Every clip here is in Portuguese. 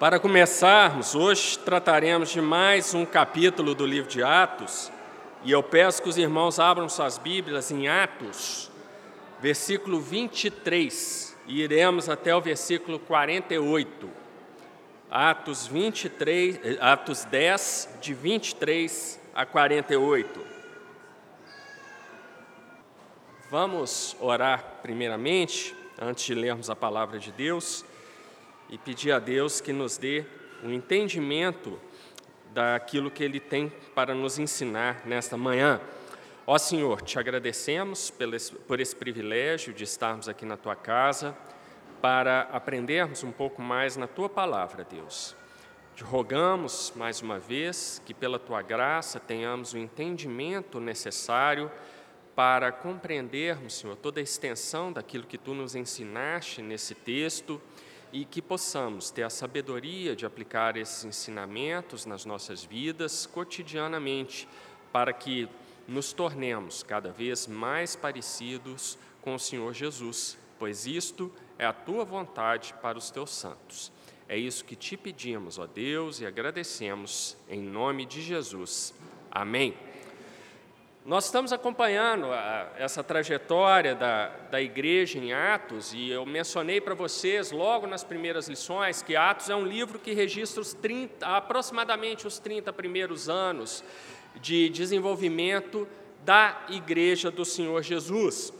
Para começarmos, hoje trataremos de mais um capítulo do livro de Atos, e eu peço que os irmãos abram suas Bíblias em Atos, versículo 23, e iremos até o versículo 48. Atos 23, Atos 10, de 23 a 48. Vamos orar primeiramente, antes de lermos a palavra de Deus e pedir a Deus que nos dê um entendimento daquilo que Ele tem para nos ensinar nesta manhã. Ó Senhor, te agradecemos por esse privilégio de estarmos aqui na tua casa para aprendermos um pouco mais na tua palavra, Deus. Te rogamos mais uma vez que, pela tua graça, tenhamos o entendimento necessário para compreendermos, Senhor, toda a extensão daquilo que tu nos ensinaste nesse texto e que possamos ter a sabedoria de aplicar esses ensinamentos nas nossas vidas cotidianamente, para que nos tornemos cada vez mais parecidos com o Senhor Jesus, pois isto é a tua vontade para os teus santos. É isso que te pedimos, ó Deus, e agradecemos em nome de Jesus. Amém. Nós estamos acompanhando a, essa trajetória da, da igreja em Atos, e eu mencionei para vocês logo nas primeiras lições que Atos é um livro que registra os 30, aproximadamente os 30 primeiros anos de desenvolvimento da igreja do Senhor Jesus.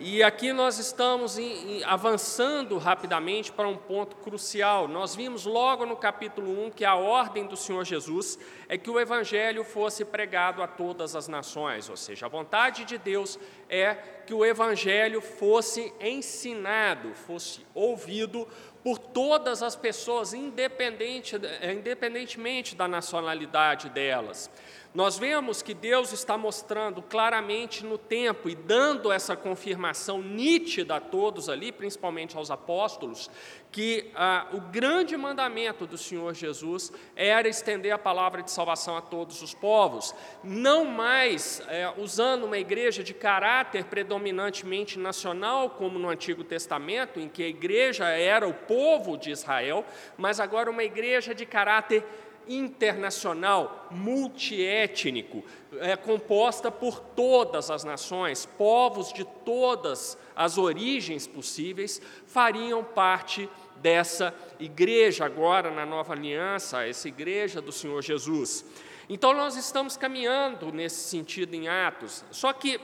E aqui nós estamos em, em, avançando rapidamente para um ponto crucial. Nós vimos logo no capítulo 1 que a ordem do Senhor Jesus é que o Evangelho fosse pregado a todas as nações, ou seja, a vontade de Deus é que o Evangelho fosse ensinado, fosse ouvido por todas as pessoas, independente, independentemente da nacionalidade delas. Nós vemos que Deus está mostrando claramente no tempo e dando essa confirmação nítida a todos ali, principalmente aos apóstolos, que ah, o grande mandamento do Senhor Jesus era estender a palavra de salvação a todos os povos, não mais é, usando uma igreja de caráter predominantemente nacional, como no Antigo Testamento, em que a igreja era o povo de Israel, mas agora uma igreja de caráter internacional, multiétnico, é composta por todas as nações, povos de todas as origens possíveis fariam parte dessa igreja agora na nova aliança, essa igreja do Senhor Jesus. Então nós estamos caminhando nesse sentido em Atos. Só que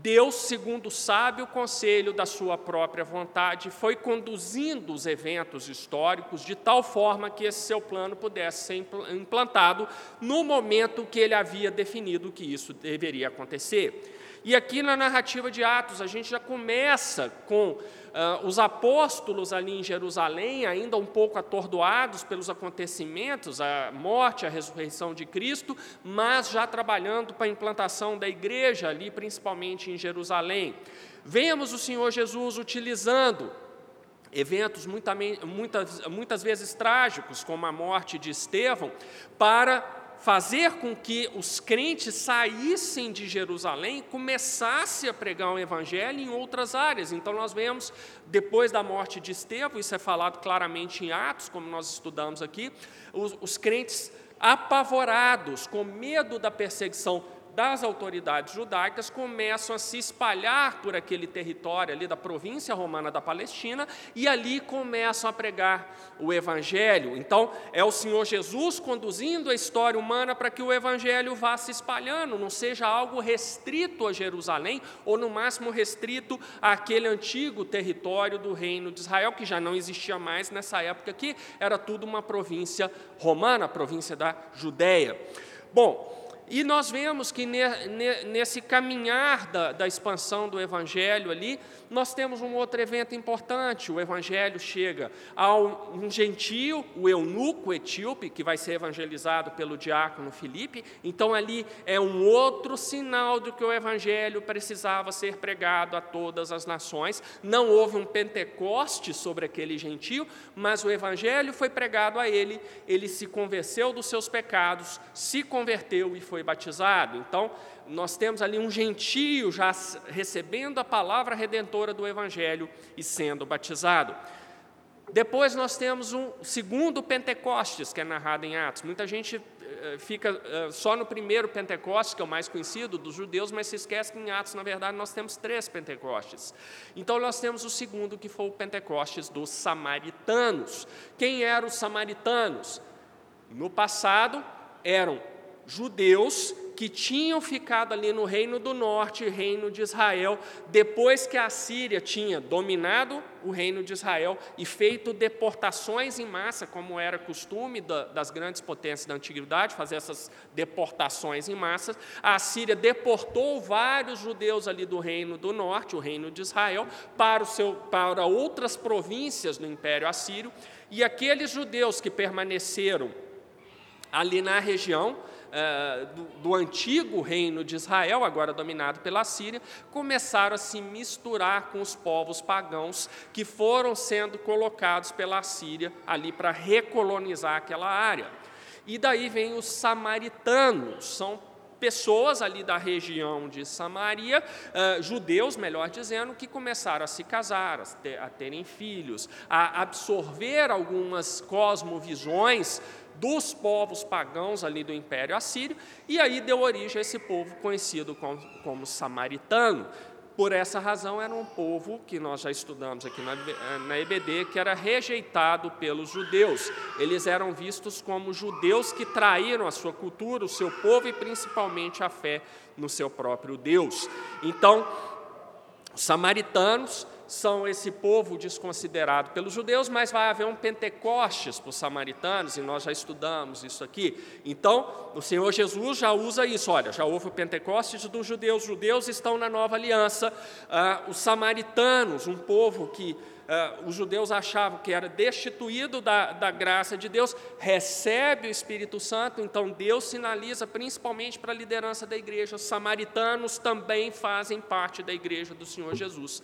Deus, segundo o sábio conselho da sua própria vontade, foi conduzindo os eventos históricos de tal forma que esse seu plano pudesse ser implantado no momento que ele havia definido que isso deveria acontecer. E aqui na narrativa de Atos, a gente já começa com uh, os apóstolos ali em Jerusalém, ainda um pouco atordoados pelos acontecimentos, a morte, a ressurreição de Cristo, mas já trabalhando para a implantação da igreja ali, principalmente em Jerusalém. Vemos o Senhor Jesus utilizando eventos muita, muitas, muitas vezes trágicos, como a morte de Estevão, para fazer com que os crentes saíssem de Jerusalém e começassem a pregar o evangelho em outras áreas. Então nós vemos, depois da morte de Estevão, isso é falado claramente em Atos, como nós estudamos aqui, os, os crentes apavorados, com medo da perseguição das autoridades judaicas começam a se espalhar por aquele território ali da província romana da Palestina e ali começam a pregar o evangelho. Então, é o Senhor Jesus conduzindo a história humana para que o evangelho vá se espalhando, não seja algo restrito a Jerusalém ou no máximo restrito àquele antigo território do reino de Israel que já não existia mais nessa época que era tudo uma província romana, a província da Judéia. Bom, e nós vemos que nesse caminhar da, da, expansão do Evangelho ali, nós temos um outro evento importante. O Evangelho chega a um gentio, o eunuco etíope, que vai ser evangelizado pelo diácono Filipe. Então, ali é um outro sinal de que o Evangelho precisava ser pregado a todas as nações. Não houve um Pentecoste sobre aquele gentio, mas o Evangelho foi pregado a ele, ele se convenceu dos seus pecados, se converteu e foi foi batizado. Então, nós temos ali um gentio já recebendo a palavra redentora do Evangelho e sendo batizado. Depois nós temos um segundo Pentecostes, que é narrado em Atos. Muita gente eh, fica eh, só no primeiro Pentecostes, que é o mais conhecido dos judeus, mas se esquece que em Atos, na verdade, nós temos três Pentecostes. Então nós temos o segundo, que foi o Pentecostes dos samaritanos. Quem eram os samaritanos? No passado, eram judeus que tinham ficado ali no reino do norte, reino de Israel, depois que a Síria tinha dominado o reino de Israel e feito deportações em massa, como era costume das grandes potências da antiguidade, fazer essas deportações em massa. A Síria deportou vários judeus ali do reino do norte, o reino de Israel, para, o seu, para outras províncias do Império Assírio, e aqueles judeus que permaneceram ali na região, do, do, antigo reino de Israel, agora dominado pela Síria, começaram a se misturar com os povos pagãos que foram sendo colocados pela Síria ali para recolonizar aquela área. E daí vem os samaritanos, são pessoas ali da região de Samaria, uh, judeus, melhor dizendo, que começaram a se casar, a terem filhos, a absorver algumas cosmovisões dos povos pagãos ali do Império Assírio, e aí deu origem a esse povo conhecido como, como samaritano. Por essa razão, era um povo que nós já estudamos aqui na, na EBD, que era rejeitado pelos judeus. Eles eram vistos como judeus que traíram a sua cultura, o seu povo e principalmente a fé no seu próprio Deus. Então, os samaritanos são esse povo desconsiderado pelos judeus, mas vai haver um Pentecostes para os samaritanos, e nós já estudamos isso aqui. Então, o Senhor Jesus já usa isso. Olha, já houve o Pentecostes dos judeus, os judeus estão na nova aliança. Ah, os samaritanos, um povo que ah, os judeus achavam que era destituído da, da graça de Deus, recebe o Espírito Santo, então Deus sinaliza principalmente para a liderança da igreja. Os samaritanos também fazem parte da igreja do Senhor Jesus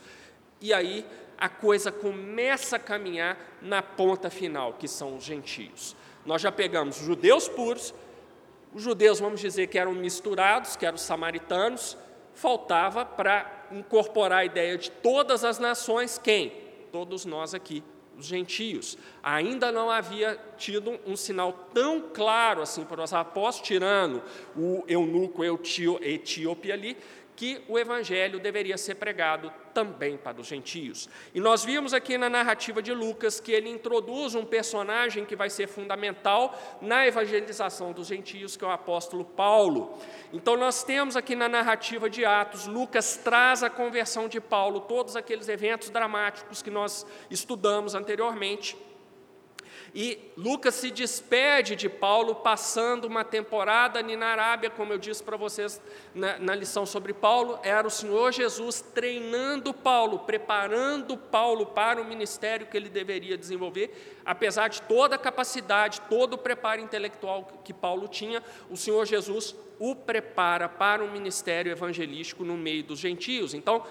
e aí a coisa começa a caminhar na ponta final, que são os gentios. Nós já pegamos os judeus puros, os judeus, vamos dizer que eram misturados, que eram os samaritanos, faltava para incorporar a ideia de todas as nações, quem? Todos nós aqui, os gentios. Ainda não havia tido um sinal tão claro assim para os apóstolos, tirando o eunuco etíope ali, que o evangelho deveria ser pregado também para os gentios. E nós vimos aqui na narrativa de Lucas que ele introduz um personagem que vai ser fundamental na evangelização dos gentios, que é o apóstolo Paulo. Então nós temos aqui na narrativa de Atos, Lucas traz a conversão de Paulo, todos aqueles eventos dramáticos que nós estudamos anteriormente. E Lucas se despede de Paulo, passando uma temporada ali na Arábia, como eu disse para vocês na, na, lição sobre Paulo, era o Senhor Jesus treinando Paulo, preparando Paulo para o ministério que ele deveria desenvolver, apesar de toda a capacidade, todo o preparo intelectual que Paulo tinha, o Senhor Jesus o prepara para o ministério evangelístico no meio dos gentios. Então,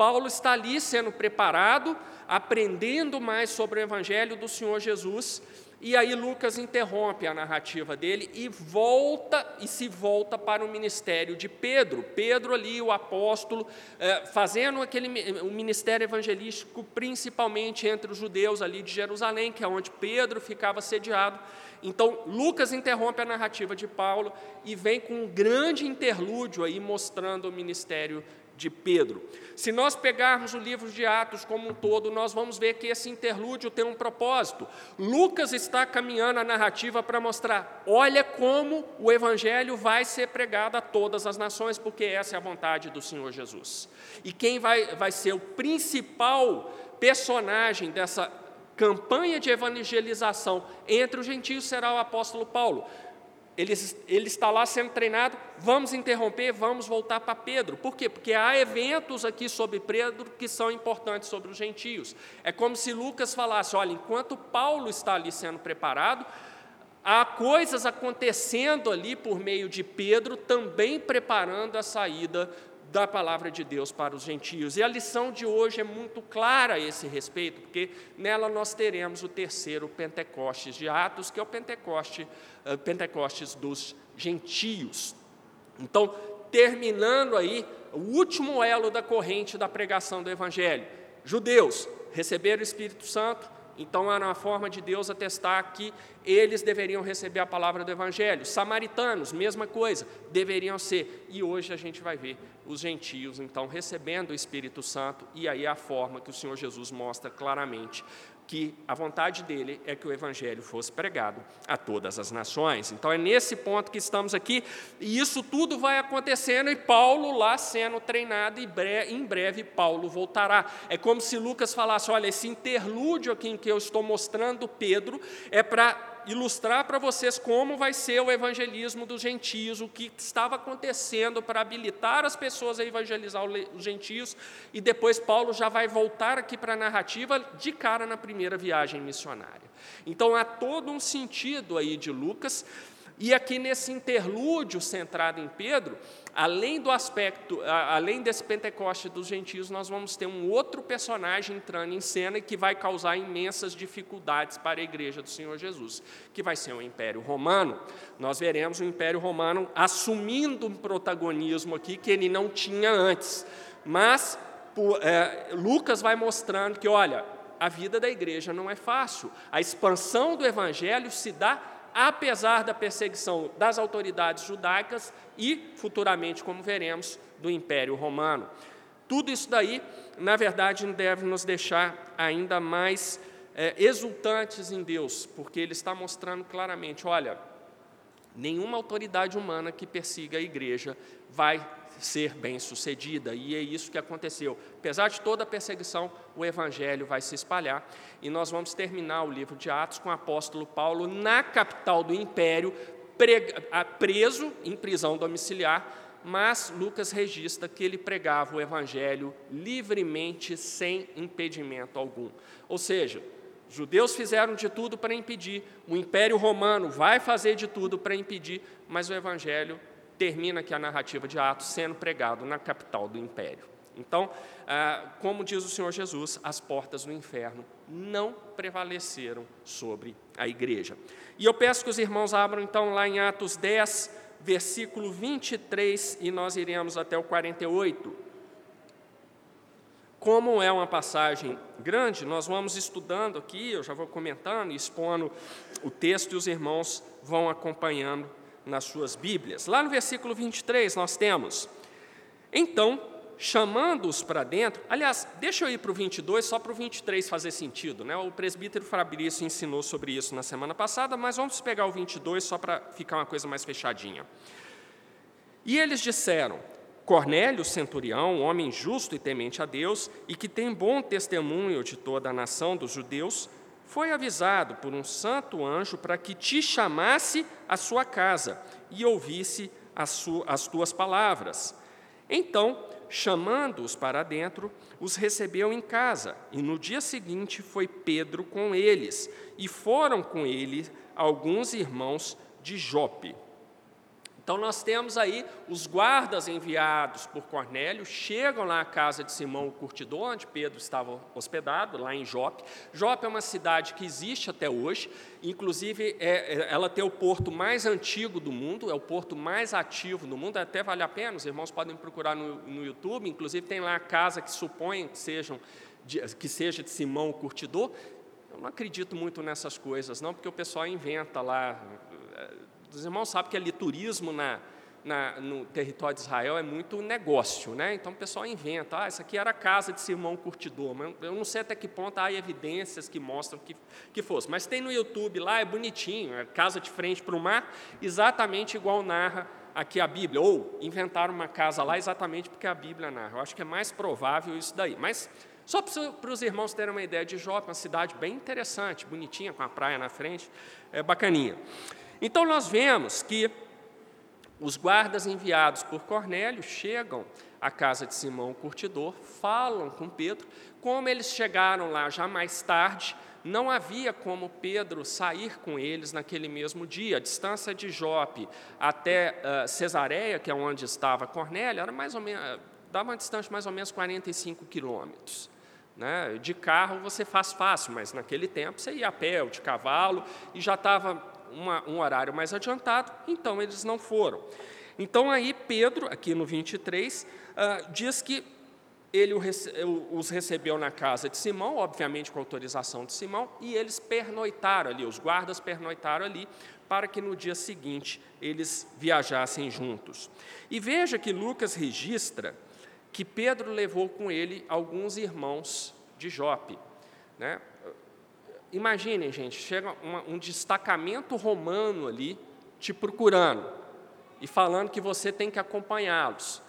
Paulo está ali sendo preparado, aprendendo mais sobre o Evangelho do Senhor Jesus, e aí Lucas interrompe a narrativa dele e volta e se volta para o ministério de Pedro. Pedro ali, o apóstolo, eh, fazendo aquele o ministério evangelístico principalmente entre os judeus ali de Jerusalém, que é onde Pedro ficava sediado. Então Lucas interrompe a narrativa de Paulo e vem com um grande interlúdio aí mostrando o ministério de Pedro. Se nós pegarmos o livro de Atos como um todo, nós vamos ver que esse interlúdio tem um propósito. Lucas está caminhando a narrativa para mostrar: olha como o evangelho vai ser pregado a todas as nações, porque essa é a vontade do Senhor Jesus. E quem vai, vai ser o principal personagem dessa campanha de evangelização entre os gentios será o apóstolo Paulo ele, ele está lá sendo treinado, vamos interromper, vamos voltar para Pedro. Por quê? Porque há eventos aqui sobre Pedro que são importantes sobre os gentios. É como se Lucas falasse: olha, enquanto Paulo está ali sendo preparado, há coisas acontecendo ali por meio de Pedro, também preparando a saída da palavra de Deus para os gentios. E a lição de hoje é muito clara a esse respeito, porque nela nós teremos o terceiro Pentecostes de Atos, que é o Pentecoste, uh, Pentecostes dos gentios. Então, terminando aí o último elo da corrente da pregação do Evangelho. Judeus receberam o Espírito Santo, Então era uma forma de Deus atestar que eles deveriam receber a palavra do Evangelho. Samaritanos, mesma coisa, deveriam ser. E hoje a gente vai ver os gentios, então, recebendo o Espírito Santo, e aí a forma que o Senhor Jesus mostra claramente que a vontade dele é que o evangelho fosse pregado a todas as nações. Então é nesse ponto que estamos aqui, e isso tudo vai acontecendo e Paulo lá sendo treinado e em breve Paulo voltará. É como se Lucas falasse: "Olha, esse interlúdio aqui em que eu estou mostrando Pedro é para ilustrar para vocês como vai ser o evangelismo dos gentios, o que estava acontecendo para habilitar as pessoas a evangelizar os gentios, e depois Paulo já vai voltar aqui para a narrativa de cara na primeira viagem missionária. Então há todo um sentido aí de Lucas, e aqui nesse interlúdio centrado em Pedro, além do aspecto, além desse Pentecoste dos gentios, nós vamos ter um outro personagem entrando em cena e que vai causar imensas dificuldades para a igreja do Senhor Jesus, que vai ser o Império Romano. Nós veremos o Império Romano assumindo um protagonismo aqui que ele não tinha antes. Mas por, é, Lucas vai mostrando que, olha, a vida da igreja não é fácil. A expansão do evangelho se dá apesar da perseguição das autoridades judaicas e, futuramente, como veremos, do Império Romano. Tudo isso daí, na verdade, deve nos deixar ainda mais é, exultantes em Deus, porque Ele está mostrando claramente: olha, nenhuma autoridade humana que persiga a igreja vai ser bem-sucedida, e é isso que aconteceu. Apesar de toda a perseguição, o evangelho vai se espalhar, e nós vamos terminar o livro de Atos com o apóstolo Paulo na capital do império, preso em prisão domiciliar, mas Lucas registra que ele pregava o evangelho livremente, sem impedimento algum. Ou seja, os judeus fizeram de tudo para impedir, o Império Romano vai fazer de tudo para impedir, mas o Evangelho termina aqui a narrativa de Atos sendo pregado na capital do império. Então, ah, como diz o Senhor Jesus, as portas do inferno não prevaleceram sobre a igreja. E eu peço que os irmãos abram então lá em Atos 10, versículo 23, e nós iremos até o 48. Como é uma passagem grande, nós vamos estudando aqui, eu já vou comentando expondo o texto e os irmãos vão acompanhando nas suas Bíblias. Lá no versículo 23 nós temos: Então, chamando-os para dentro, aliás, deixa eu ir para o 22 só para o 23 fazer sentido, né? O presbítero Fabrício ensinou sobre isso na semana passada, mas vamos pegar o 22 só para ficar uma coisa mais fechadinha. E eles disseram: Cornélio, centurião, homem justo e temente a Deus, e que tem bom testemunho de toda a nação dos judeus, foi avisado por um santo anjo para que te chamasse à sua casa e ouvisse as, as tuas palavras. Então, chamando-os para dentro, os recebeu em casa, e no dia seguinte foi Pedro com eles, e foram com ele alguns irmãos de Jope. Então nós temos aí os guardas enviados por Cornélio, chegam lá à casa de Simão o curtidor, onde Pedro estava hospedado, lá em Jope. Jope é uma cidade que existe até hoje, inclusive é, é, ela tem o porto mais antigo do mundo, é o porto mais ativo do mundo, até vale a pena, os irmãos podem procurar no, no YouTube, inclusive tem lá a casa que supõem que, que seja de Simão o curtidor. Eu não acredito muito nessas coisas, não, porque o pessoal inventa lá os irmãos sabem que ali turismo na, na, no território de Israel é muito negócio, né? Então o pessoal inventa, ah, essa aqui era a casa de Simão Curtidor, mas eu não sei até que ponto há evidências que mostram que, que fosse. Mas tem no YouTube lá, é bonitinho, é casa de frente para o mar, exatamente igual narra aqui a Bíblia, ou inventaram uma casa lá exatamente porque a Bíblia narra. Eu acho que é mais provável isso daí. Mas só para os irmãos terem uma ideia de Jope, uma cidade bem interessante, bonitinha, com a praia na frente, é bacaninha. Então nós vemos que os guardas enviados por Cornélio chegam à casa de Simão o curtidor, falam com Pedro. Como eles chegaram lá já mais tarde, não havia como Pedro sair com eles naquele mesmo dia. A distância de Jope até uh, Cesareia, que é onde estava Cornélio, era mais ou menos, dava uma distância de mais ou menos 45 quilômetros. Né? De carro você faz fácil, mas naquele tempo você ia a pé ou de cavalo e já estava uma, um horário mais adiantado, então eles não foram. Então aí Pedro, aqui no 23, uh, diz que ele os recebeu na casa de Simão, obviamente com autorização de Simão, e eles pernoitaram ali, os guardas pernoitaram ali, para que no dia seguinte eles viajassem juntos. E veja que Lucas registra que Pedro levou com ele alguns irmãos de Jope. Né? Imaginem, gente, chega uma, um destacamento romano ali te procurando e falando que você tem que acompanhá-los.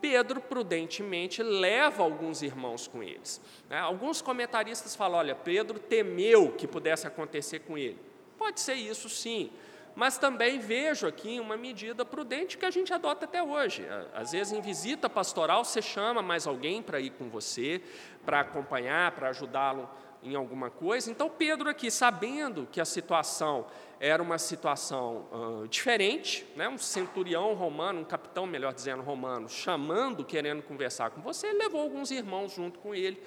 Pedro, prudentemente, leva alguns irmãos com eles. Né? Alguns comentaristas falam: olha, Pedro temeu que pudesse acontecer com ele. Pode ser isso, sim, mas também vejo aqui uma medida prudente que a gente adota até hoje. Às vezes, em visita pastoral, você chama mais alguém para ir com você, para acompanhar, para ajudá-lo em alguma coisa. Então, Pedro, aqui, sabendo que a situação era uma situação uh, diferente, né? um centurião romano, um capitão, melhor dizendo, romano, chamando, querendo conversar com você, ele levou alguns irmãos junto com ele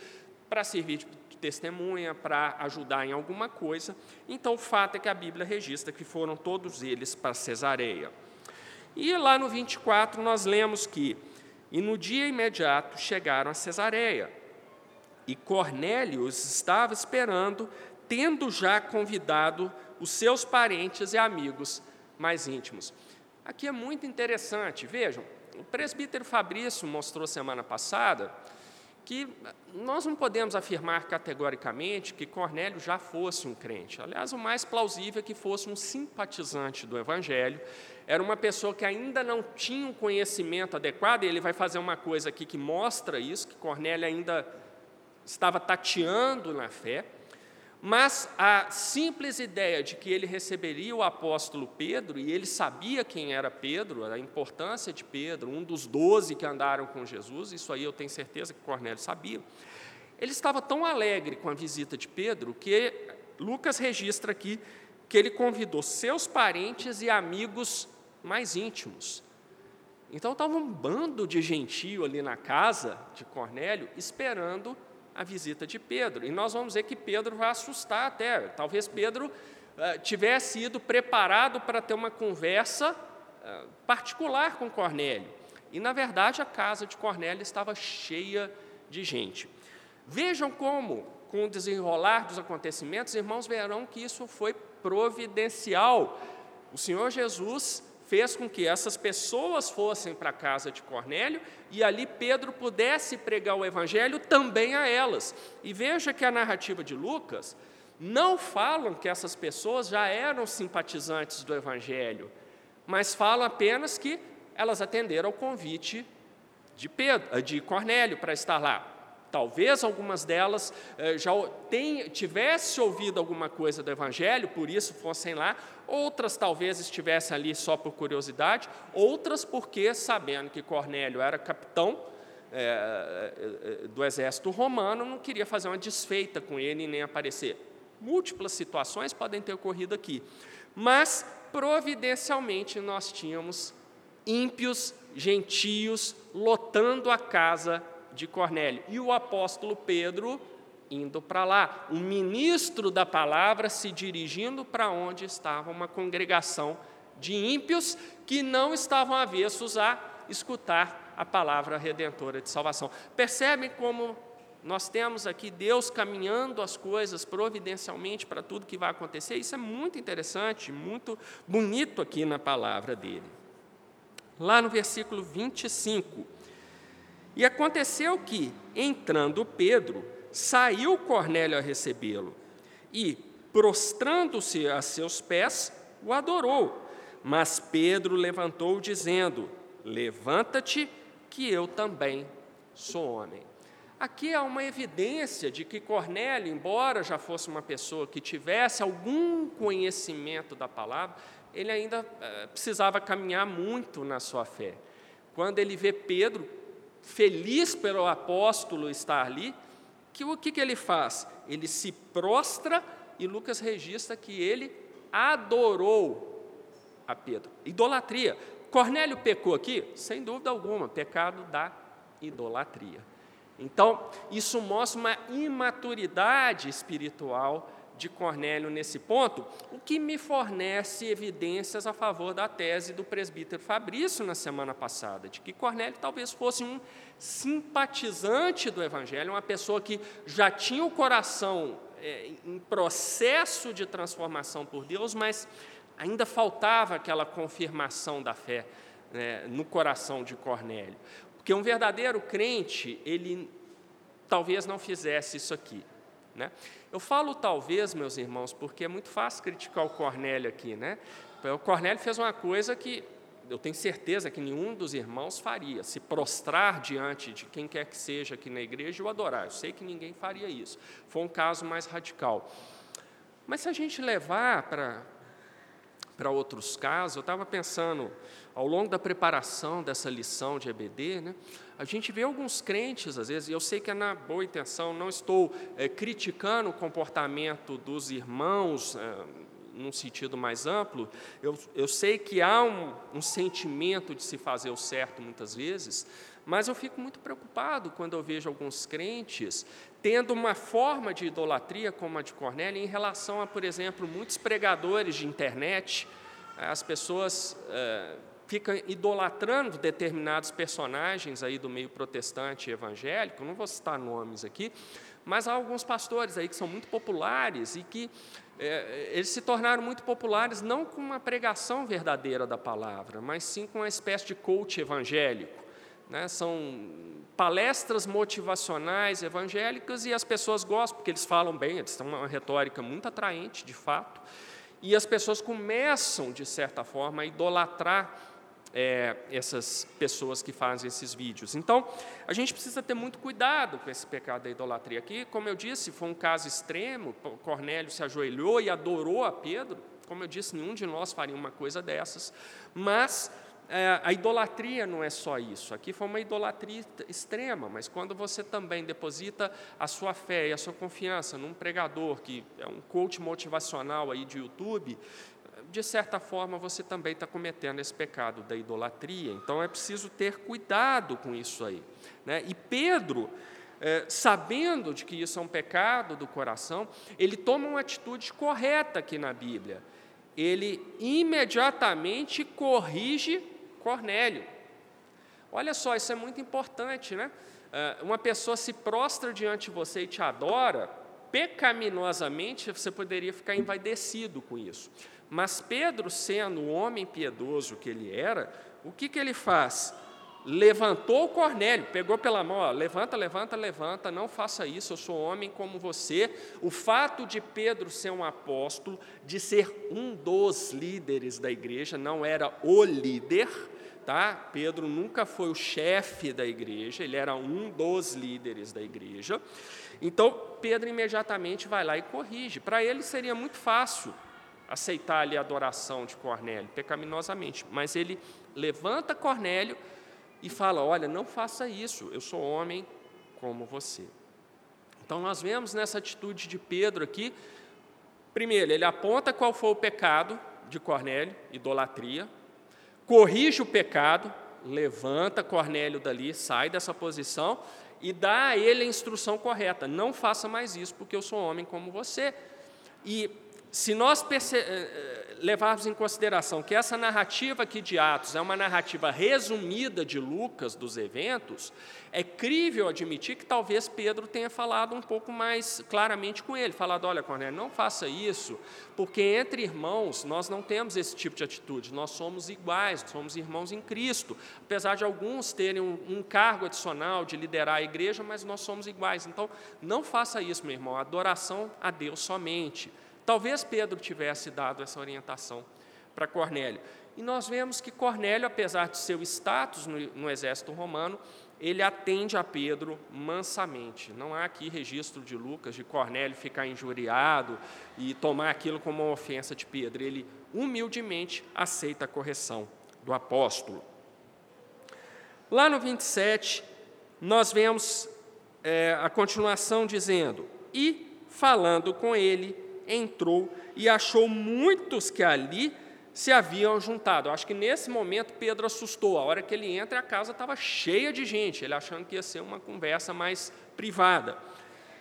para servir de testemunha, para ajudar em alguma coisa. Então, o fato é que a Bíblia registra que foram todos eles para Cesareia. E lá no 24 nós lemos que, e no dia imediato chegaram a Cesareia, e Cornélio estava esperando, tendo já convidado os seus parentes e amigos mais íntimos. Aqui é muito interessante, vejam, o presbítero Fabrício mostrou semana passada que nós não podemos afirmar categoricamente que Cornélio já fosse um crente. Aliás, o mais plausível é que fosse um simpatizante do Evangelho, era uma pessoa que ainda não tinha um conhecimento adequado, e ele vai fazer uma coisa aqui que mostra isso, que Cornélio ainda estava tateando na fé, mas a simples ideia de que ele receberia o apóstolo Pedro, e ele sabia quem era Pedro, a importância de Pedro, um dos doze que andaram com Jesus, isso aí eu tenho certeza que Cornélio sabia. Ele estava tão alegre com a visita de Pedro que Lucas registra aqui que ele convidou seus parentes e amigos mais íntimos. Então estava um bando de gentio ali na casa de Cornélio esperando a visita de Pedro. E nós vamos ver que Pedro vai assustar até. Talvez Pedro uh, tivesse ido preparado para ter uma conversa uh, particular com Cornélio. E, na verdade, a casa de Cornélio estava cheia de gente. Vejam como, com o desenrolar dos acontecimentos, irmãos verão que isso foi providencial. O Senhor Jesus fez com que essas pessoas fossem para a casa de Cornélio e ali Pedro pudesse pregar o evangelho também a elas. E veja que a narrativa de Lucas não falam que essas pessoas já eram simpatizantes do evangelho, mas falam apenas que elas atenderam ao convite de Pedro, de Cornélio para estar lá. Talvez algumas delas eh, já tem, tivesse ouvido alguma coisa do Evangelho, por isso fossem lá, outras talvez estivessem ali só por curiosidade, outras porque, sabendo que Cornélio era capitão eh, eh, do exército romano, não queria fazer uma desfeita com ele e nem aparecer. Múltiplas situações podem ter ocorrido aqui, mas providencialmente nós tínhamos ímpios, gentios, lotando a casa de Cornélio. E o apóstolo Pedro indo para lá, um ministro da palavra se dirigindo para onde estava uma congregação de ímpios que não estavam avessos a escutar a palavra redentora de salvação. Percebem como nós temos aqui Deus caminhando as coisas providencialmente para tudo que vai acontecer? Isso é muito interessante, muito bonito aqui na palavra dele. Lá no versículo 25, e aconteceu que, entrando Pedro, saiu Cornélio a recebê-lo e, prostrando-se a seus pés, o adorou. Mas Pedro levantou, dizendo: Levanta-te, que eu também sou homem. Aqui há uma evidência de que Cornélio, embora já fosse uma pessoa que tivesse algum conhecimento da palavra, ele ainda eh, precisava caminhar muito na sua fé. Quando ele vê Pedro feliz pelo apóstolo estar ali, que o que, que ele faz? Ele se prostra e Lucas registra que ele adorou a Pedro. Idolatria. Cornélio pecou aqui? Sem dúvida alguma, pecado da idolatria. Então, isso mostra uma imaturidade espiritual de Cornélio nesse ponto, o que me fornece evidências a favor da tese do presbítero Fabrício na semana passada, de que Cornélio talvez fosse um simpatizante do Evangelho, uma pessoa que já tinha o coração é, em processo de transformação por Deus, mas ainda faltava aquela confirmação da fé né, no coração de Cornélio. Porque um verdadeiro crente, ele talvez não fizesse isso aqui. Né? Eu falo talvez, meus irmãos, porque é muito fácil criticar o Cornélio aqui. Né? O Cornélio fez uma coisa que eu tenho certeza que nenhum dos irmãos faria, se prostrar diante de quem quer que seja aqui na igreja e o adorar. Eu sei que ninguém faria isso. Foi um caso mais radical. Mas se a gente levar para outros casos, eu estava pensando, ao longo da preparação dessa lição de EBD, né, a gente vê alguns crentes, às vezes, e eu sei que é na boa intenção, não estou é, criticando o comportamento dos irmãos, é, num sentido mais amplo, eu, eu sei que há um, um sentimento de se fazer o certo muitas vezes, mas eu fico muito preocupado quando eu vejo alguns crentes tendo uma forma de idolatria como a de Cornélio em relação a, por exemplo, muitos pregadores de internet. As pessoas é, ficam idolatrando determinados personagens aí do meio protestante e evangélico, não vou citar nomes aqui, mas há alguns pastores aí que são muito populares e que é, eles se tornaram muito populares não com uma pregação verdadeira da palavra, mas sim com uma espécie de coach evangélico. Né? São palestras motivacionais evangélicas e as pessoas gostam, porque eles falam bem, eles têm uma retórica muito atraente, de fato, e as pessoas começam, de certa forma, a idolatrar é, essas pessoas que fazem esses vídeos. Então, a gente precisa ter muito cuidado com esse pecado da idolatria. Aqui, como eu disse, foi um caso extremo. Cornélio se ajoelhou e adorou a Pedro. Como eu disse, nenhum de nós faria uma coisa dessas. Mas é, a idolatria não é só isso. Aqui foi uma idolatria extrema, mas quando você também deposita a sua fé e a sua confiança num pregador que é um coach motivacional aí de YouTube, de certa forma você também está cometendo esse pecado da idolatria. Então é preciso ter cuidado com isso aí. Né? E Pedro, é, sabendo de que isso é um pecado do coração, ele toma uma atitude correta aqui na Bíblia. Ele imediatamente corrige Cornélio. Olha só, isso é muito importante, né? É, uma pessoa se prostra diante de você e te adora, pecaminosamente você poderia ficar envaidecido com isso. Mas Pedro, sendo o homem piedoso que ele era, o que, que ele faz? Levantou o Cornélio, pegou pela mão, ó, levanta, levanta, levanta, não faça isso, eu sou homem como você. O fato de Pedro ser um apóstolo, de ser um dos líderes da igreja, não era o líder, tá? Pedro nunca foi o chefe da igreja, ele era um dos líderes da igreja. Então, Pedro imediatamente vai lá e corrige. Para ele seria muito fácil aceitar ali a adoração de Cornélio, pecaminosamente, mas ele levanta Cornélio e fala: Olha, não faça isso, eu sou homem como você. Então, nós vemos nessa atitude de Pedro aqui, primeiro, ele aponta qual foi o pecado de Cornélio, idolatria, corrige o pecado, levanta Cornélio dali, sai dessa posição e dá a ele a instrução correta: não faça mais isso, porque eu sou homem como você. E se nós eh, eh, levarmos em consideração que essa narrativa aqui de Atos é uma narrativa resumida de Lucas dos eventos, é crível admitir que talvez Pedro tenha falado um pouco mais claramente com ele, falado: olha, Cornélio, não faça isso, porque entre irmãos nós não temos esse tipo de atitude, nós somos iguais, somos irmãos em Cristo, apesar de alguns terem um, um cargo adicional de liderar a igreja, mas nós somos iguais. Então, não faça isso, meu irmão, adoração a Deus somente. Talvez Pedro tivesse dado essa orientação para Cornélio. E nós vemos que Cornélio, apesar de seu status no, no exército romano, ele atende a Pedro mansamente. Não há aqui registro de Lucas de Cornélio ficar injuriado e tomar aquilo como uma ofensa de Pedro. Ele humildemente aceita a correção do apóstolo. Lá no 27, nós vemos é, a continuação dizendo: E falando com ele, entrou e achou muitos que ali se haviam juntado. Acho que nesse momento Pedro assustou. A hora que ele entra, a casa estava cheia de gente, ele achando que ia ser uma conversa mais privada.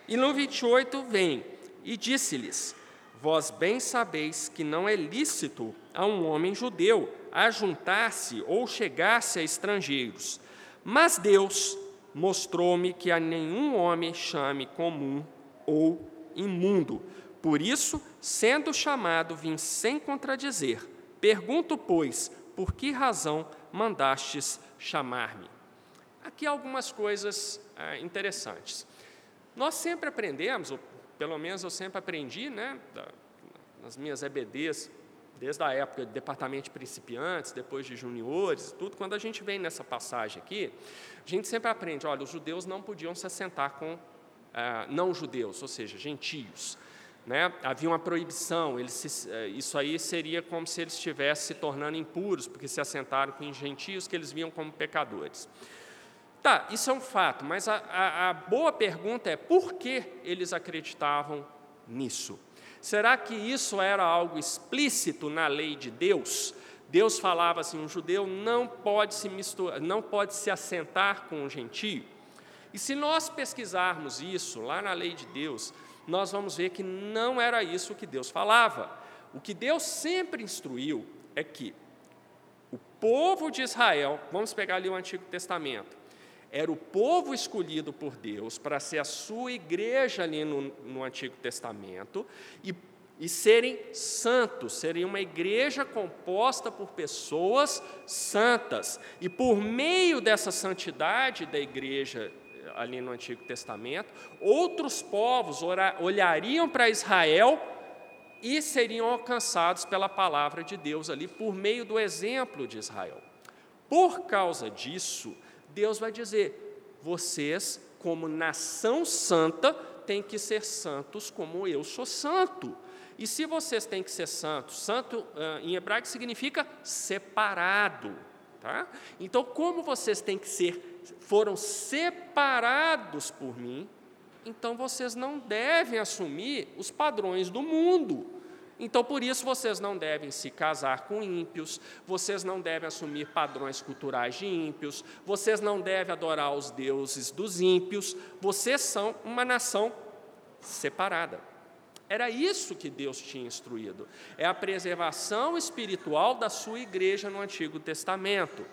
E no 28 vem, e disse-lhes: Vós bem sabeis que não é lícito a um homem judeu ajuntar-se ou chegar-se a estrangeiros, mas Deus mostrou-me que a nenhum homem chame comum ou imundo. Por isso, sendo chamado, vim sem contradizer. Pergunto, pois, por que razão mandastes chamar-me? Aqui algumas coisas ah, interessantes. Nós sempre aprendemos, ou pelo menos eu sempre aprendi, né, nas minhas EBDs, desde a época de departamento de principiantes, depois de juniores, tudo, quando a gente vem nessa passagem aqui, a gente sempre aprende, olha, os judeus não podiam se assentar com ah, não-judeus, ou seja, gentios. Né? Havia uma proibição, se, eh, isso aí seria como se eles estivessem se tornando impuros, porque se assentaram com gentios que eles viam como pecadores. Tá, isso é um fato, mas a, a, a boa pergunta é por que eles acreditavam nisso? Será que isso era algo explícito na lei de Deus? Deus falava assim: um judeu não pode se misturar, não pode se assentar com um gentio. E se nós pesquisarmos isso lá na lei de Deus, nós vamos ver que não era isso que Deus falava. O que Deus sempre instruiu é que o povo de Israel, vamos pegar ali o Antigo Testamento, era o povo escolhido por Deus para ser a sua igreja ali no, no Antigo Testamento e, e serem santos, serem uma igreja composta por pessoas santas. E por meio dessa santidade da igreja ali no Antigo Testamento, outros povos olhariam para Israel e seriam alcançados pela palavra de Deus ali por meio do exemplo de Israel. Por causa disso, Deus vai dizer: vocês, como nação santa, têm que ser santos como eu sou santo. E se vocês têm que ser santos, santo em hebraico significa separado. Tá? Então, como vocês têm que ser, foram separados por mim, então vocês não devem assumir os padrões do mundo. Então, por isso, vocês não devem se casar com ímpios, vocês não devem assumir padrões culturais de ímpios, vocês não devem adorar os deuses dos ímpios, vocês são uma nação separada. Era isso que Deus tinha instruído. É a preservação espiritual da sua igreja no Antigo Testamento.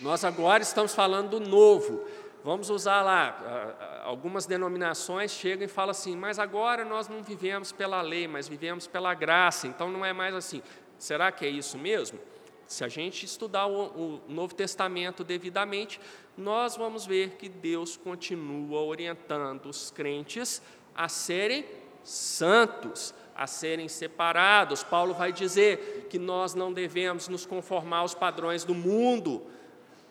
Nós agora estamos falando do novo. Vamos usar lá, algumas denominações chegam e falam assim, mas agora nós não vivemos pela lei, mas vivemos pela graça, então não é mais assim. Será que é isso mesmo? Se a gente estudar o, o Novo Testamento devidamente, nós vamos ver que Deus continua orientando os crentes a serem santos, a serem separados. Paulo vai dizer que nós não devemos nos conformar aos padrões do mundo.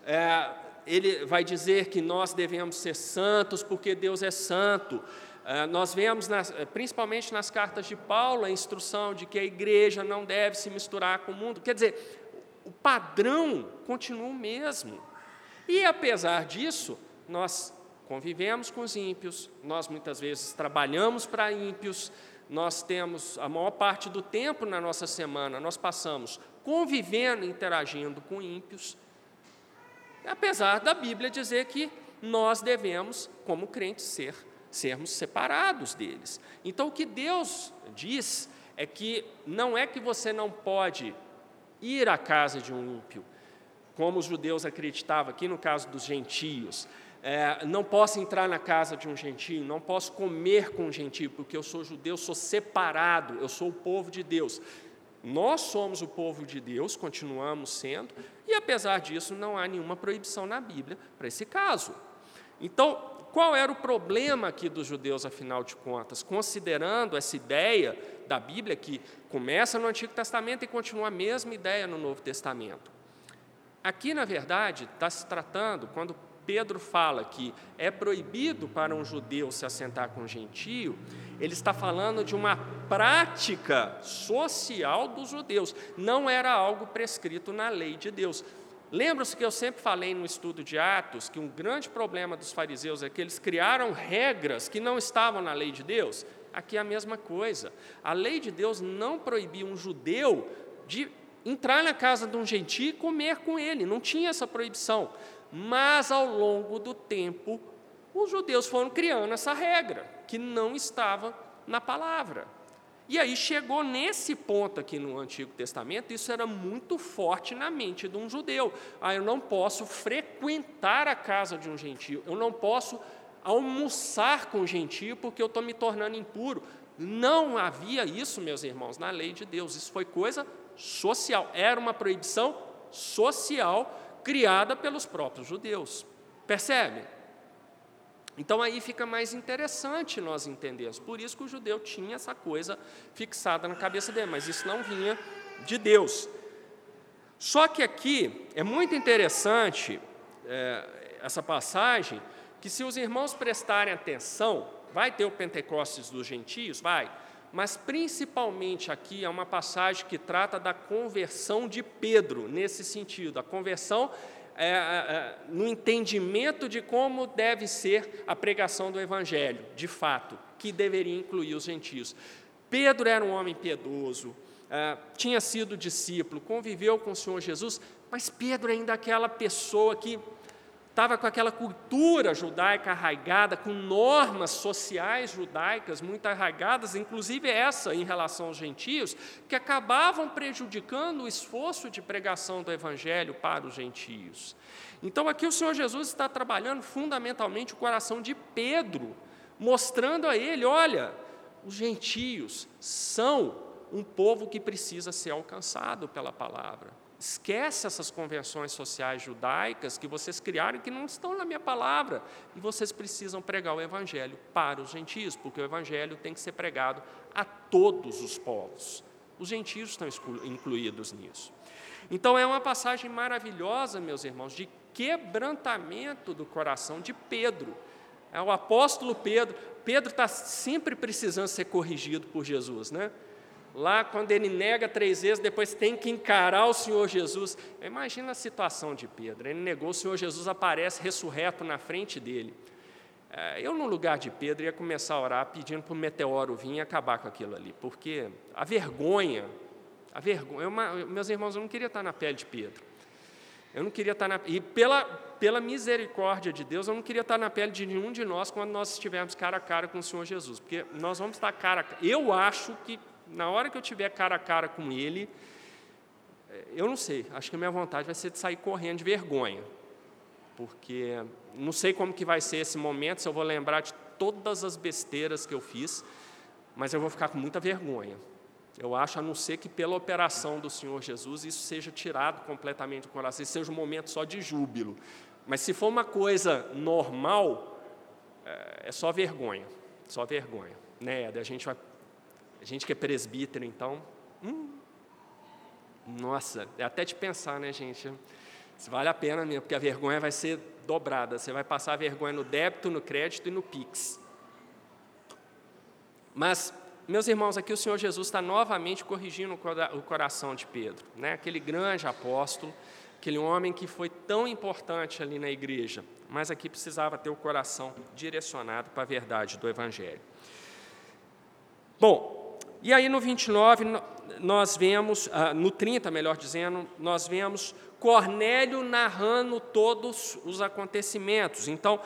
É, ele vai dizer que nós devemos ser santos porque Deus é santo. Ah, nós vemos, nas, principalmente nas cartas de Paulo, a instrução de que a igreja não deve se misturar com o mundo. Quer dizer, o padrão continua o mesmo. E apesar disso, nós convivemos com os ímpios, nós muitas vezes trabalhamos para ímpios, nós temos a maior parte do tempo na nossa semana, nós passamos convivendo, interagindo com ímpios. Apesar da Bíblia dizer que nós devemos, como crentes, ser, sermos separados deles. Então, o que Deus diz é que não é que você não pode ir à casa de um ímpio, como os judeus acreditavam aqui no caso dos gentios. É, não posso entrar na casa de um gentio, não posso comer com um gentio, porque eu sou judeu, sou separado, eu sou o povo de Deus. Nós somos o povo de Deus, continuamos sendo, e apesar disso, não há nenhuma proibição na Bíblia para esse caso. Então, qual era o problema aqui dos judeus, afinal de contas, considerando essa ideia da Bíblia que começa no Antigo Testamento e continua a mesma ideia no Novo Testamento? Aqui, na verdade, está se tratando, quando Pedro fala que é proibido para um judeu se assentar com um gentio, ele está falando de uma prática social dos judeus, não era algo prescrito na lei de Deus. Lembra-se que eu sempre falei no estudo de Atos que um grande problema dos fariseus é que eles criaram regras que não estavam na lei de Deus? Aqui é a mesma coisa. A lei de Deus não proibia um judeu de entrar na casa de um gentio e comer com ele, não tinha essa proibição. Mas ao longo do tempo, os judeus foram criando essa regra, que não estava na palavra. E aí chegou nesse ponto aqui no Antigo Testamento, isso era muito forte na mente de um judeu. Ah, eu não posso frequentar a casa de um gentio, eu não posso almoçar com gentio porque eu estou me tornando impuro. Não havia isso, meus irmãos, na lei de Deus. Isso foi coisa social, era uma proibição social criada pelos próprios judeus. Percebe? Então aí fica mais interessante nós entendermos. Por isso que o judeu tinha essa coisa fixada na cabeça dele, mas isso não vinha de Deus. Só que aqui é muito interessante é, essa passagem, que se os irmãos prestarem atenção, vai ter o Pentecostes dos gentios? Vai. Mas principalmente aqui é uma passagem que trata da conversão de Pedro, nesse sentido. A conversão é, é, é, no entendimento de como deve ser a pregação do Evangelho, de fato, que deveria incluir os gentios. Pedro era um homem piedoso, é, tinha sido discípulo, conviveu com o Senhor Jesus, mas Pedro ainda é aquela pessoa que estava com aquela cultura judaica arraigada, com normas sociais judaicas muito arraigadas, inclusive essa em relação aos gentios, que acabavam prejudicando o esforço de pregação do evangelho para os gentios. Então aqui o Senhor Jesus está trabalhando fundamentalmente o coração de Pedro, mostrando a ele, olha, os gentios são um povo que precisa ser alcançado pela palavra. Esquece essas convenções sociais judaicas que vocês criaram que não estão na minha palavra. E vocês precisam pregar o Evangelho para os gentios, porque o Evangelho tem que ser pregado a todos os povos. Os gentios estão incluídos nisso. Então é uma passagem maravilhosa, meus irmãos, de quebrantamento do coração de Pedro. É o apóstolo Pedro. Pedro está sempre precisando ser corrigido por Jesus, né? Lá quando ele nega três vezes, depois tem que encarar o Senhor Jesus. Imagina a situação de Pedro. Ele negou, o Senhor Jesus aparece ressurreto na frente dele. É, eu, no lugar de Pedro, ia começar a orar pedindo para o meteoro vir e acabar com aquilo ali, porque a vergonha, a vergonha, eu, meus irmãos, eu não queria estar na pele de Pedro. Eu não queria estar na. E pela, pela misericórdia de Deus, eu não queria estar na pele de nenhum de nós quando nós estivermos cara a cara com o Senhor Jesus, porque nós vamos estar cara a cara. Eu acho que na hora que eu tiver cara a cara com ele, é, eu não sei, acho que a minha vontade vai ser de sair correndo de vergonha, porque não sei como que vai ser esse momento, se eu vou lembrar de todas as besteiras que eu fiz, mas eu vou ficar com muita vergonha. Eu acho, a não ser que pela operação do Senhor Jesus isso seja tirado completamente do coração, seja um momento só de júbilo. Mas se for uma coisa normal, é, é só vergonha, só vergonha. Né? A gente vai a gente que é presbítero, então, hum, nossa, é até de pensar, né, gente? Se vale a pena mesmo, porque a vergonha vai ser dobrada. Você vai passar a vergonha no débito, no crédito e no Pix. Mas, meus irmãos, aqui o Senhor Jesus está novamente corrigindo o coração de Pedro, né? aquele grande apóstolo, aquele homem que foi tão importante ali na igreja, mas aqui precisava ter o coração direcionado para a verdade do Evangelho. Bom, e aí no 29 nós vemos, ah, no 30 melhor dizendo, nós vemos Cornélio narrando todos os acontecimentos. Então,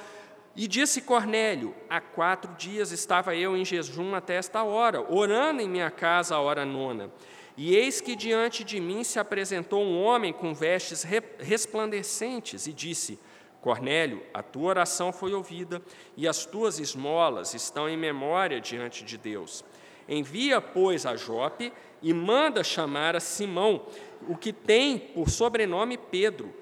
e disse Cornélio: Há quatro dias estava eu em jejum até esta hora, orando em minha casa a hora nona. E eis que diante de mim se apresentou um homem com vestes resplandecentes e disse: Cornélio, a tua oração foi ouvida e as tuas esmolas estão em memória diante de Deus. Envia, pois, a Jope e manda chamar a Simão, o que tem por sobrenome Pedro,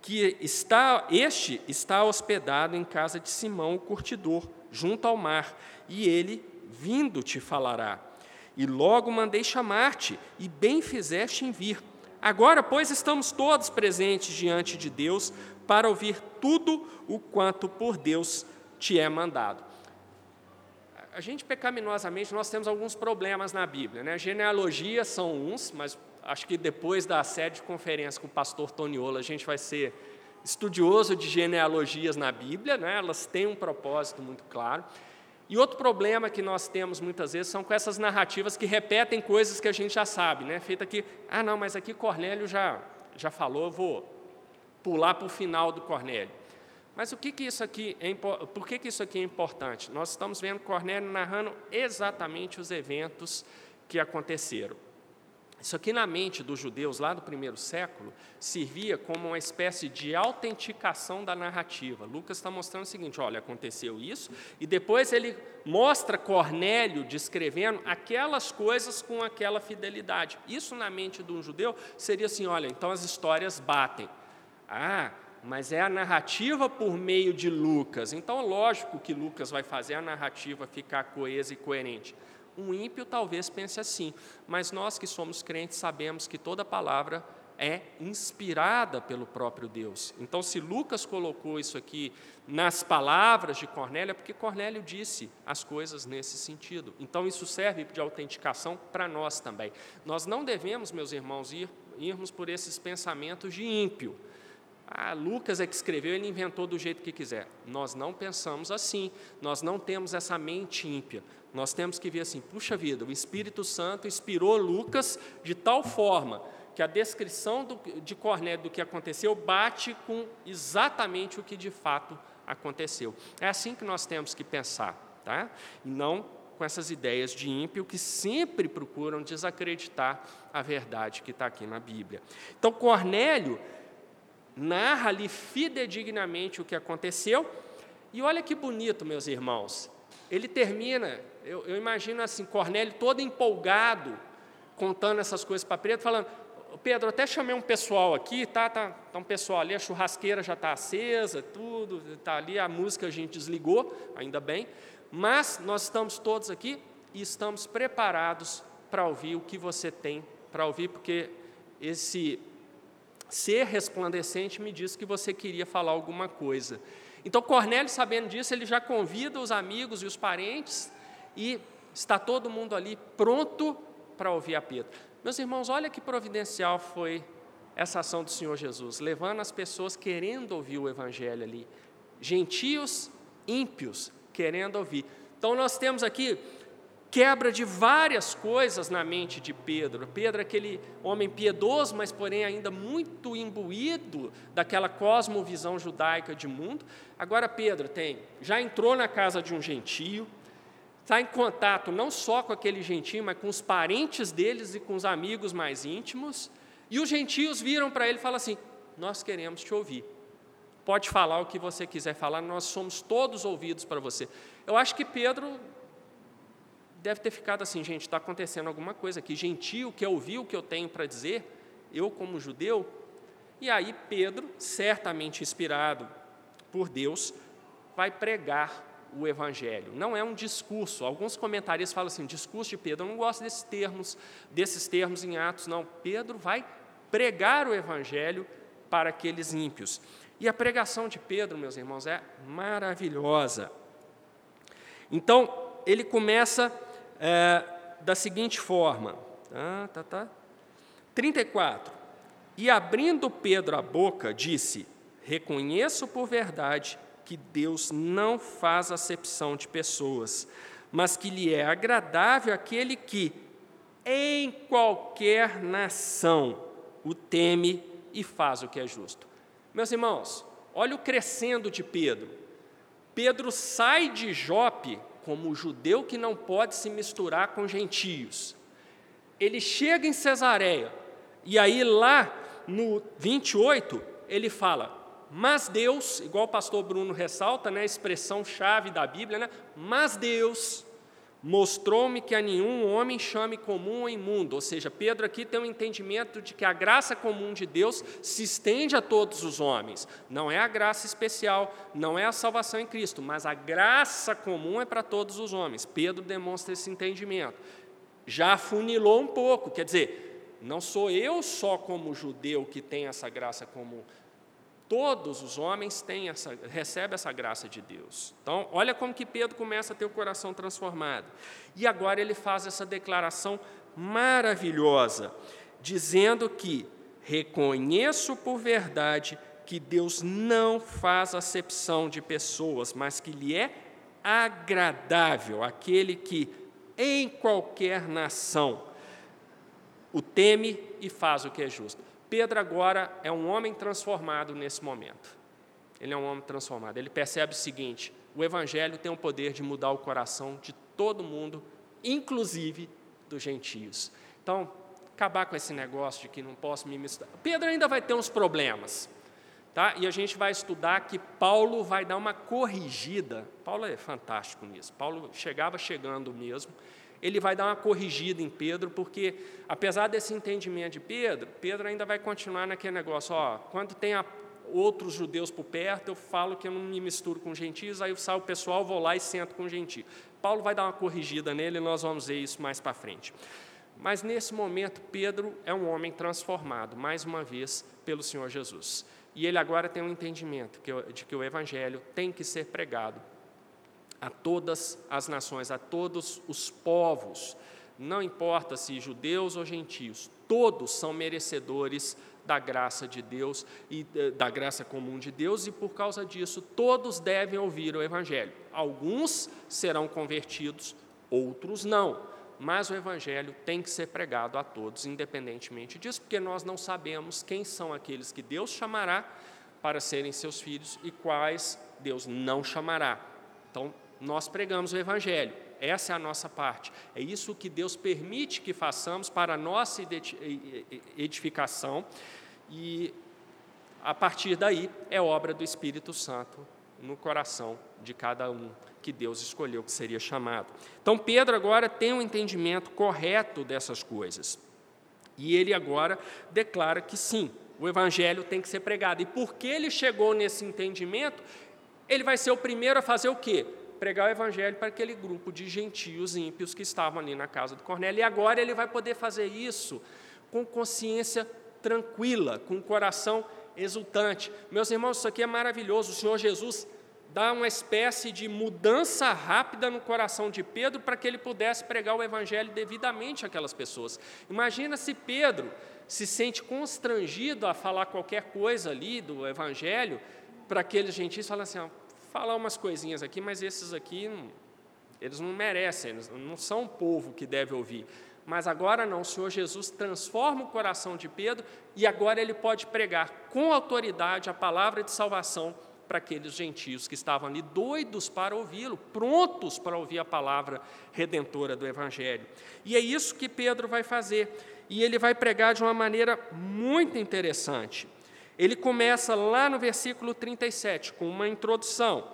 que está este está hospedado em casa de Simão, o curtidor, junto ao mar, e ele vindo te falará. E logo mandei chamar-te, e bem fizeste em vir. Agora, pois, estamos todos presentes diante de Deus para ouvir tudo o quanto por Deus te é mandado a gente pecaminosamente, nós temos alguns problemas na Bíblia. Né? Genealogias são uns, mas acho que depois da série de conferência com o pastor Toniolo, a gente vai ser estudioso de genealogias na Bíblia, né? elas têm um propósito muito claro. E outro problema que nós temos muitas vezes são com essas narrativas que repetem coisas que a gente já sabe, né? Feita aqui, ah, não, mas aqui Cornélio já, já falou, eu vou pular para o final do Cornélio. Mas o que, que isso aqui é, por que, que isso aqui é importante? Nós estamos vendo Cornélio narrando exatamente os eventos que aconteceram. Isso aqui na mente dos judeus lá do primeiro século servia como uma espécie de autenticação da narrativa. Lucas está mostrando o seguinte: olha, aconteceu isso, e depois ele mostra Cornélio descrevendo aquelas coisas com aquela fidelidade. Isso na mente de um judeu seria assim: olha, então as histórias batem. Ah, mas é a narrativa por meio de Lucas. Então, lógico que Lucas vai fazer a narrativa ficar coesa e coerente. Um ímpio talvez pense assim, mas nós que somos crentes sabemos que toda palavra é inspirada pelo próprio Deus. Então, se Lucas colocou isso aqui nas palavras de Cornélio, é porque Cornélio disse as coisas nesse sentido. Então, isso serve de autenticação para nós também. Nós não devemos, meus irmãos, ir, irmos por esses pensamentos de ímpio. Ah, Lucas é que escreveu, ele inventou do jeito que quiser. Nós não pensamos assim, nós não temos essa mente ímpia. Nós temos que ver assim, puxa vida, o Espírito Santo inspirou Lucas de tal forma que a descrição do, de Cornélio do que aconteceu bate com exatamente o que de fato aconteceu. É assim que nós temos que pensar, tá? E não com essas ideias de ímpio que sempre procuram desacreditar a verdade que está aqui na Bíblia. Então, Cornélio narra ali fidedignamente o que aconteceu, e olha que bonito, meus irmãos, ele termina, eu, eu imagino assim, Cornélio todo empolgado, contando essas coisas para Pedro, falando, Pedro, até chamei um pessoal aqui, tá, tá, tá um pessoal ali, a churrasqueira já está acesa, tudo, está ali, a música a gente desligou, ainda bem, mas nós estamos todos aqui e estamos preparados para ouvir o que você tem para ouvir, porque esse ser resplandecente me disse que você queria falar alguma coisa. Então Cornélio, sabendo disso, ele já convida os amigos e os parentes e está todo mundo ali pronto para ouvir a Pedro. Meus irmãos, olha que providencial foi essa ação do Senhor Jesus, levando as pessoas querendo ouvir o Evangelho ali, gentios, ímpios, querendo ouvir. Então nós temos aqui quebra de várias coisas na mente de Pedro. Pedro é aquele homem piedoso, mas porém ainda muito imbuído daquela cosmovisão judaica de mundo. Agora Pedro tem, já entrou na casa de um gentio, está em contato não só com aquele gentio, mas com os parentes deles e com os amigos mais íntimos. E os gentios viram para ele e falam assim: Nós queremos te ouvir. Pode falar o que você quiser falar, nós somos todos ouvidos para você. Eu acho que Pedro deve ter ficado assim, gente, está acontecendo alguma coisa aqui. Gentil quer ouvir o que eu tenho para dizer, eu como judeu. E aí Pedro, certamente inspirado por Deus, vai pregar o evangelho. Não é um discurso. Alguns comentaristas falam assim, discurso de Pedro. Eu não gosto desses termos, desses termos em Atos, não. Pedro vai pregar o evangelho para aqueles ímpios. E a pregação de Pedro, meus irmãos, é maravilhosa. Então, ele começa é, da seguinte forma: tá, tá, tá. 34. E abrindo Pedro a boca, disse: Reconheço por verdade que Deus não faz acepção de pessoas, mas que lhe é agradável aquele que, em qualquer nação, o teme e faz o que é justo. Meus irmãos, olha o crescendo de Pedro. Pedro sai de Jope como o judeu que não pode se misturar com gentios. Ele chega em Cesareia, e aí lá no 28, ele fala: Mas Deus, igual o pastor Bruno ressalta, né, a expressão chave da Bíblia, né, mas Deus mostrou-me que a nenhum homem chame comum ou imundo. Ou seja, Pedro aqui tem um entendimento de que a graça comum de Deus se estende a todos os homens. Não é a graça especial, não é a salvação em Cristo, mas a graça comum é para todos os homens. Pedro demonstra esse entendimento. Já funilou um pouco, quer dizer, não sou eu só como judeu que tem essa graça comum, Todos os homens têm essa, recebem essa graça de Deus. Então, olha como que Pedro começa a ter o coração transformado. E agora ele faz essa declaração maravilhosa, dizendo que reconheço por verdade que Deus não faz acepção de pessoas, mas que lhe é agradável aquele que em qualquer nação o teme e faz o que é justo. Pedro agora é um homem transformado nesse momento. Ele é um homem transformado. Ele percebe o seguinte: o Evangelho tem o poder de mudar o coração de todo mundo, inclusive dos gentios. Então, acabar com esse negócio de que não posso me misturar. Pedro ainda vai ter uns problemas. Tá? E a gente vai estudar que Paulo vai dar uma corrigida. Paulo é fantástico nisso. Paulo chegava chegando mesmo. Ele vai dar uma corrigida em Pedro, porque apesar desse entendimento de Pedro, Pedro ainda vai continuar naquele negócio, ó, quando tem a, outros judeus por perto, eu falo que eu não me misturo com gentios, aí eu saio o pessoal, vou lá e sento com gentios. Paulo vai dar uma corrigida nele, nós vamos ver isso mais para frente. Mas nesse momento, Pedro é um homem transformado, mais uma vez, pelo Senhor Jesus. E ele agora tem um entendimento de que o Evangelho tem que ser pregado a todas as nações, a todos os povos, não importa se judeus ou gentios, todos são merecedores da graça de Deus e eh, da graça comum de Deus, e por causa disso todos devem ouvir o Evangelho. Alguns serão convertidos, outros não mas o Evangelho tem que ser pregado a todos, independentemente disso, porque nós não sabemos quem são aqueles que Deus chamará para serem seus filhos e quais Deus não chamará. Então, nós pregamos o Evangelho, essa é a nossa parte. É isso que Deus permite que façamos para a nossa edificação, e a partir daí é obra do Espírito Santo no coração de cada um que Deus escolheu que seria chamado. Então Pedro agora tem um entendimento correto dessas coisas. E ele agora declara que sim, o evangelho tem que ser pregado. E porque ele chegou nesse entendimento, ele vai ser o primeiro a fazer o quê? Pregar o evangelho para aquele grupo de gentios ímpios que estavam ali na casa do Cornélio. E agora ele vai poder fazer isso com consciência tranquila, com coração exultante. Meus irmãos, isso aqui é maravilhoso. O Senhor Jesus dá uma espécie de mudança rápida no coração de Pedro para que ele pudesse pregar o evangelho devidamente àquelas pessoas. Imagina se Pedro se sente constrangido a falar qualquer coisa ali do evangelho para aqueles gentios, fala assim, falar umas coisinhas aqui, mas esses aqui eles não merecem, eles não são o povo que deve ouvir. Mas agora não, o Senhor Jesus transforma o coração de Pedro e agora ele pode pregar com autoridade a palavra de salvação para aqueles gentios que estavam ali doidos para ouvi-lo, prontos para ouvir a palavra redentora do Evangelho. E é isso que Pedro vai fazer, e ele vai pregar de uma maneira muito interessante. Ele começa lá no versículo 37 com uma introdução.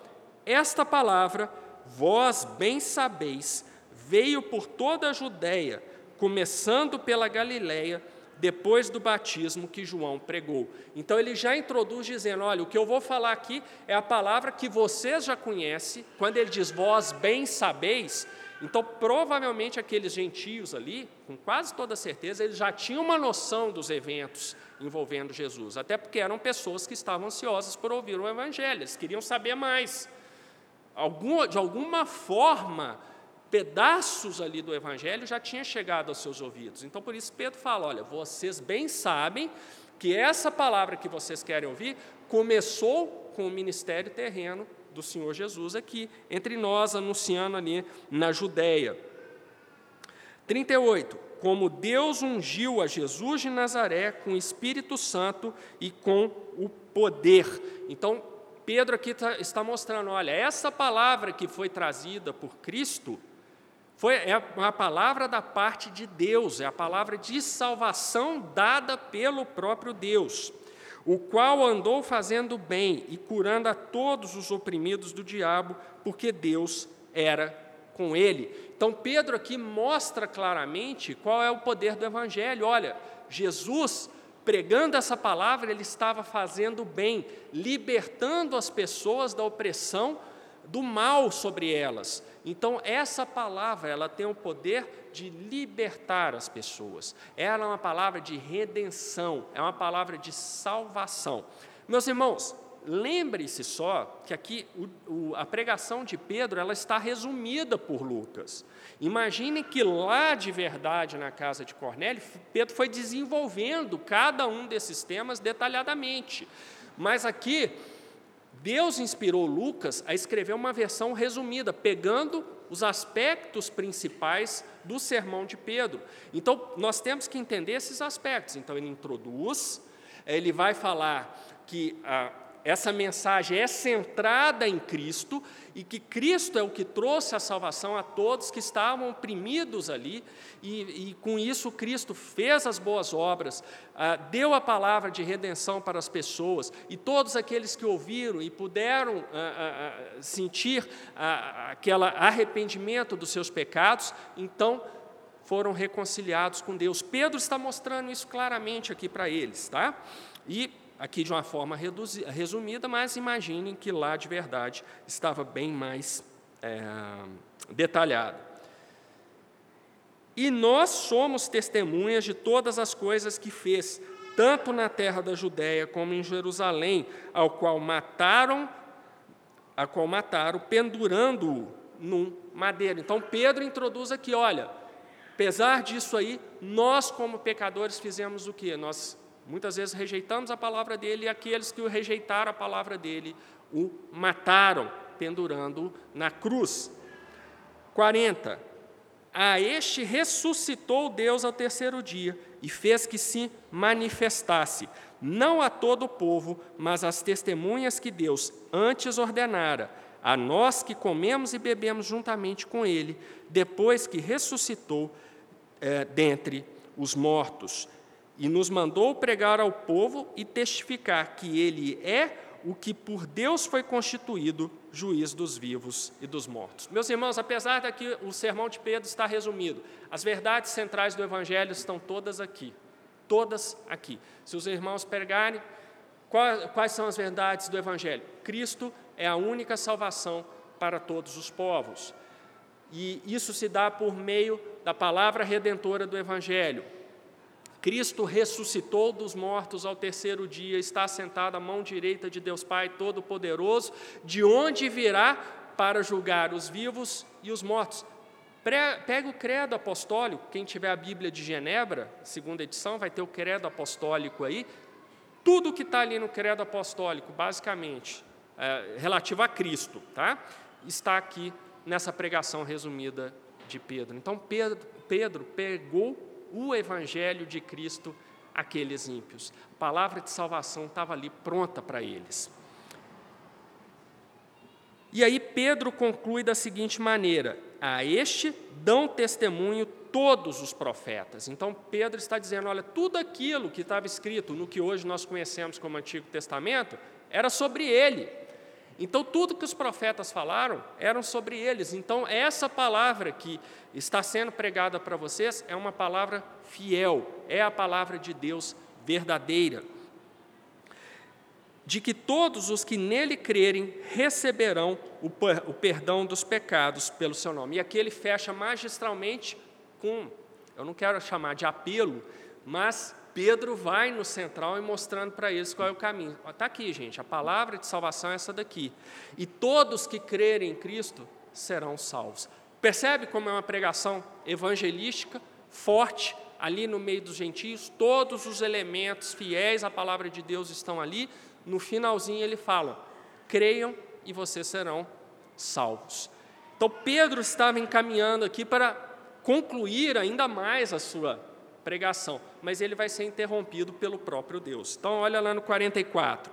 Esta palavra, vós bem sabeis, veio por toda a Judéia, começando pela Galiléia depois do batismo que João pregou. Então ele já introduz dizendo: olha, o que eu vou falar aqui é a palavra que vocês já conhecem, quando ele diz vós bem sabeis. Então, provavelmente aqueles gentios ali, com quase toda certeza, eles já tinham uma noção dos eventos envolvendo Jesus, até porque eram pessoas que estavam ansiosas por ouvir o Evangelho, eles queriam saber mais. Algum, de alguma forma, pedaços ali do Evangelho já tinha chegado aos seus ouvidos. Então, por isso, Pedro fala: olha, vocês bem sabem que essa palavra que vocês querem ouvir começou com o ministério terreno do Senhor Jesus aqui, entre nós, anunciando ali na Judéia. 38. Como Deus ungiu a Jesus de Nazaré com o Espírito Santo e com o poder. Então, Pedro aqui tá, está mostrando: olha, essa palavra que foi trazida por Cristo foi, é a palavra da parte de Deus, é a palavra de salvação dada pelo próprio Deus, o qual andou fazendo bem e curando a todos os oprimidos do diabo, porque Deus era com ele. Então, Pedro aqui mostra claramente qual é o poder do Evangelho. Olha, Jesus, pregando essa palavra, ele estava fazendo bem, libertando as pessoas da opressão do mal sobre elas. Então, essa palavra, ela tem o poder de libertar as pessoas. Ela é uma palavra de redenção, é uma palavra de salvação. Meus irmãos, lembre-se só que aqui o, o, a pregação de Pedro, ela está resumida por Lucas. Imaginem que lá de verdade, na casa de Cornélio, Pedro foi desenvolvendo cada um desses temas detalhadamente. Mas aqui Deus inspirou Lucas a escrever uma versão resumida, pegando os aspectos principais do sermão de Pedro. Então, nós temos que entender esses aspectos. Então, ele introduz, ele vai falar que a, essa mensagem é centrada em Cristo e que Cristo é o que trouxe a salvação a todos que estavam oprimidos ali, e, e com isso Cristo fez as boas obras, ah, deu a palavra de redenção para as pessoas, e todos aqueles que ouviram e puderam ah, ah, ah sentir ah, aquele arrependimento dos seus pecados, então foram reconciliados com Deus. Pedro está mostrando isso claramente aqui para eles, tá? E aqui de uma forma resumida, mas imaginem que lá de verdade estava bem mais é, detalhado. E nós somos testemunhas de todas as coisas que fez, tanto na terra da Judéia como em Jerusalém, ao qual mataram, a qual mataram, pendurando-o num madeiro. Então Pedro introduz aqui, olha, apesar disso aí, nós como pecadores fizemos o que? Nós Muitas vezes rejeitamos a palavra dele e aqueles que o rejeitaram a palavra dele o mataram, pendurando-o na cruz. 40. A este ressuscitou Deus ao terceiro dia e fez que se manifestasse, não a todo o povo, mas às testemunhas que Deus antes ordenara, a nós que comemos e bebemos juntamente com Ele, depois que ressuscitou é, dentre os mortos e nos mandou pregar ao povo e testificar que ele é o que por Deus foi constituído juiz dos vivos e dos mortos. Meus irmãos, apesar de que o sermão de Pedro está resumido, as verdades centrais do Evangelho estão todas aqui, todas aqui. Se os irmãos pegarem, quais são as verdades do Evangelho? Cristo é a única salvação para todos os povos. E isso se dá por meio da palavra redentora do Evangelho, Cristo ressuscitou dos mortos ao terceiro dia, está sentado à mão direita de Deus Pai Todo-Poderoso, de onde virá para julgar os vivos e os mortos. Pega o credo apostólico, quem tiver a Bíblia de Genebra, segunda edição, vai ter o credo apostólico aí. Tudo que está ali no credo apostólico, basicamente, é, relativo a Cristo, tá? está aqui nessa pregação resumida de Pedro. Então, Pedro, Pedro pegou o evangelho de Cristo àqueles ímpios. A palavra de salvação estava ali pronta para eles. E aí Pedro conclui da seguinte maneira: a este dão testemunho todos os profetas. Então Pedro está dizendo: olha, tudo aquilo que estava escrito no que hoje nós conhecemos como Antigo Testamento era sobre ele. Então, tudo que os profetas falaram eram sobre eles. Então, essa palavra que está sendo pregada para vocês é uma palavra fiel, é a palavra de Deus verdadeira. De que todos os que nele crerem receberão o, perdão dos pecados pelo seu nome. E aqui ele fecha magistralmente com, eu não quero chamar de apelo, mas Pedro vai no central e mostrando para eles qual é o caminho. Está aqui, gente, a palavra de salvação é essa daqui. E todos que crerem em Cristo serão salvos. Percebe como é uma pregação evangelística, forte, ali no meio dos gentios, todos os elementos fiéis à palavra de Deus estão ali. No finalzinho ele fala: creiam e vocês serão salvos. Então Pedro estava encaminhando aqui para concluir ainda mais a sua pregação, mas ele vai ser interrompido pelo próprio Deus. Então, olha lá no 44.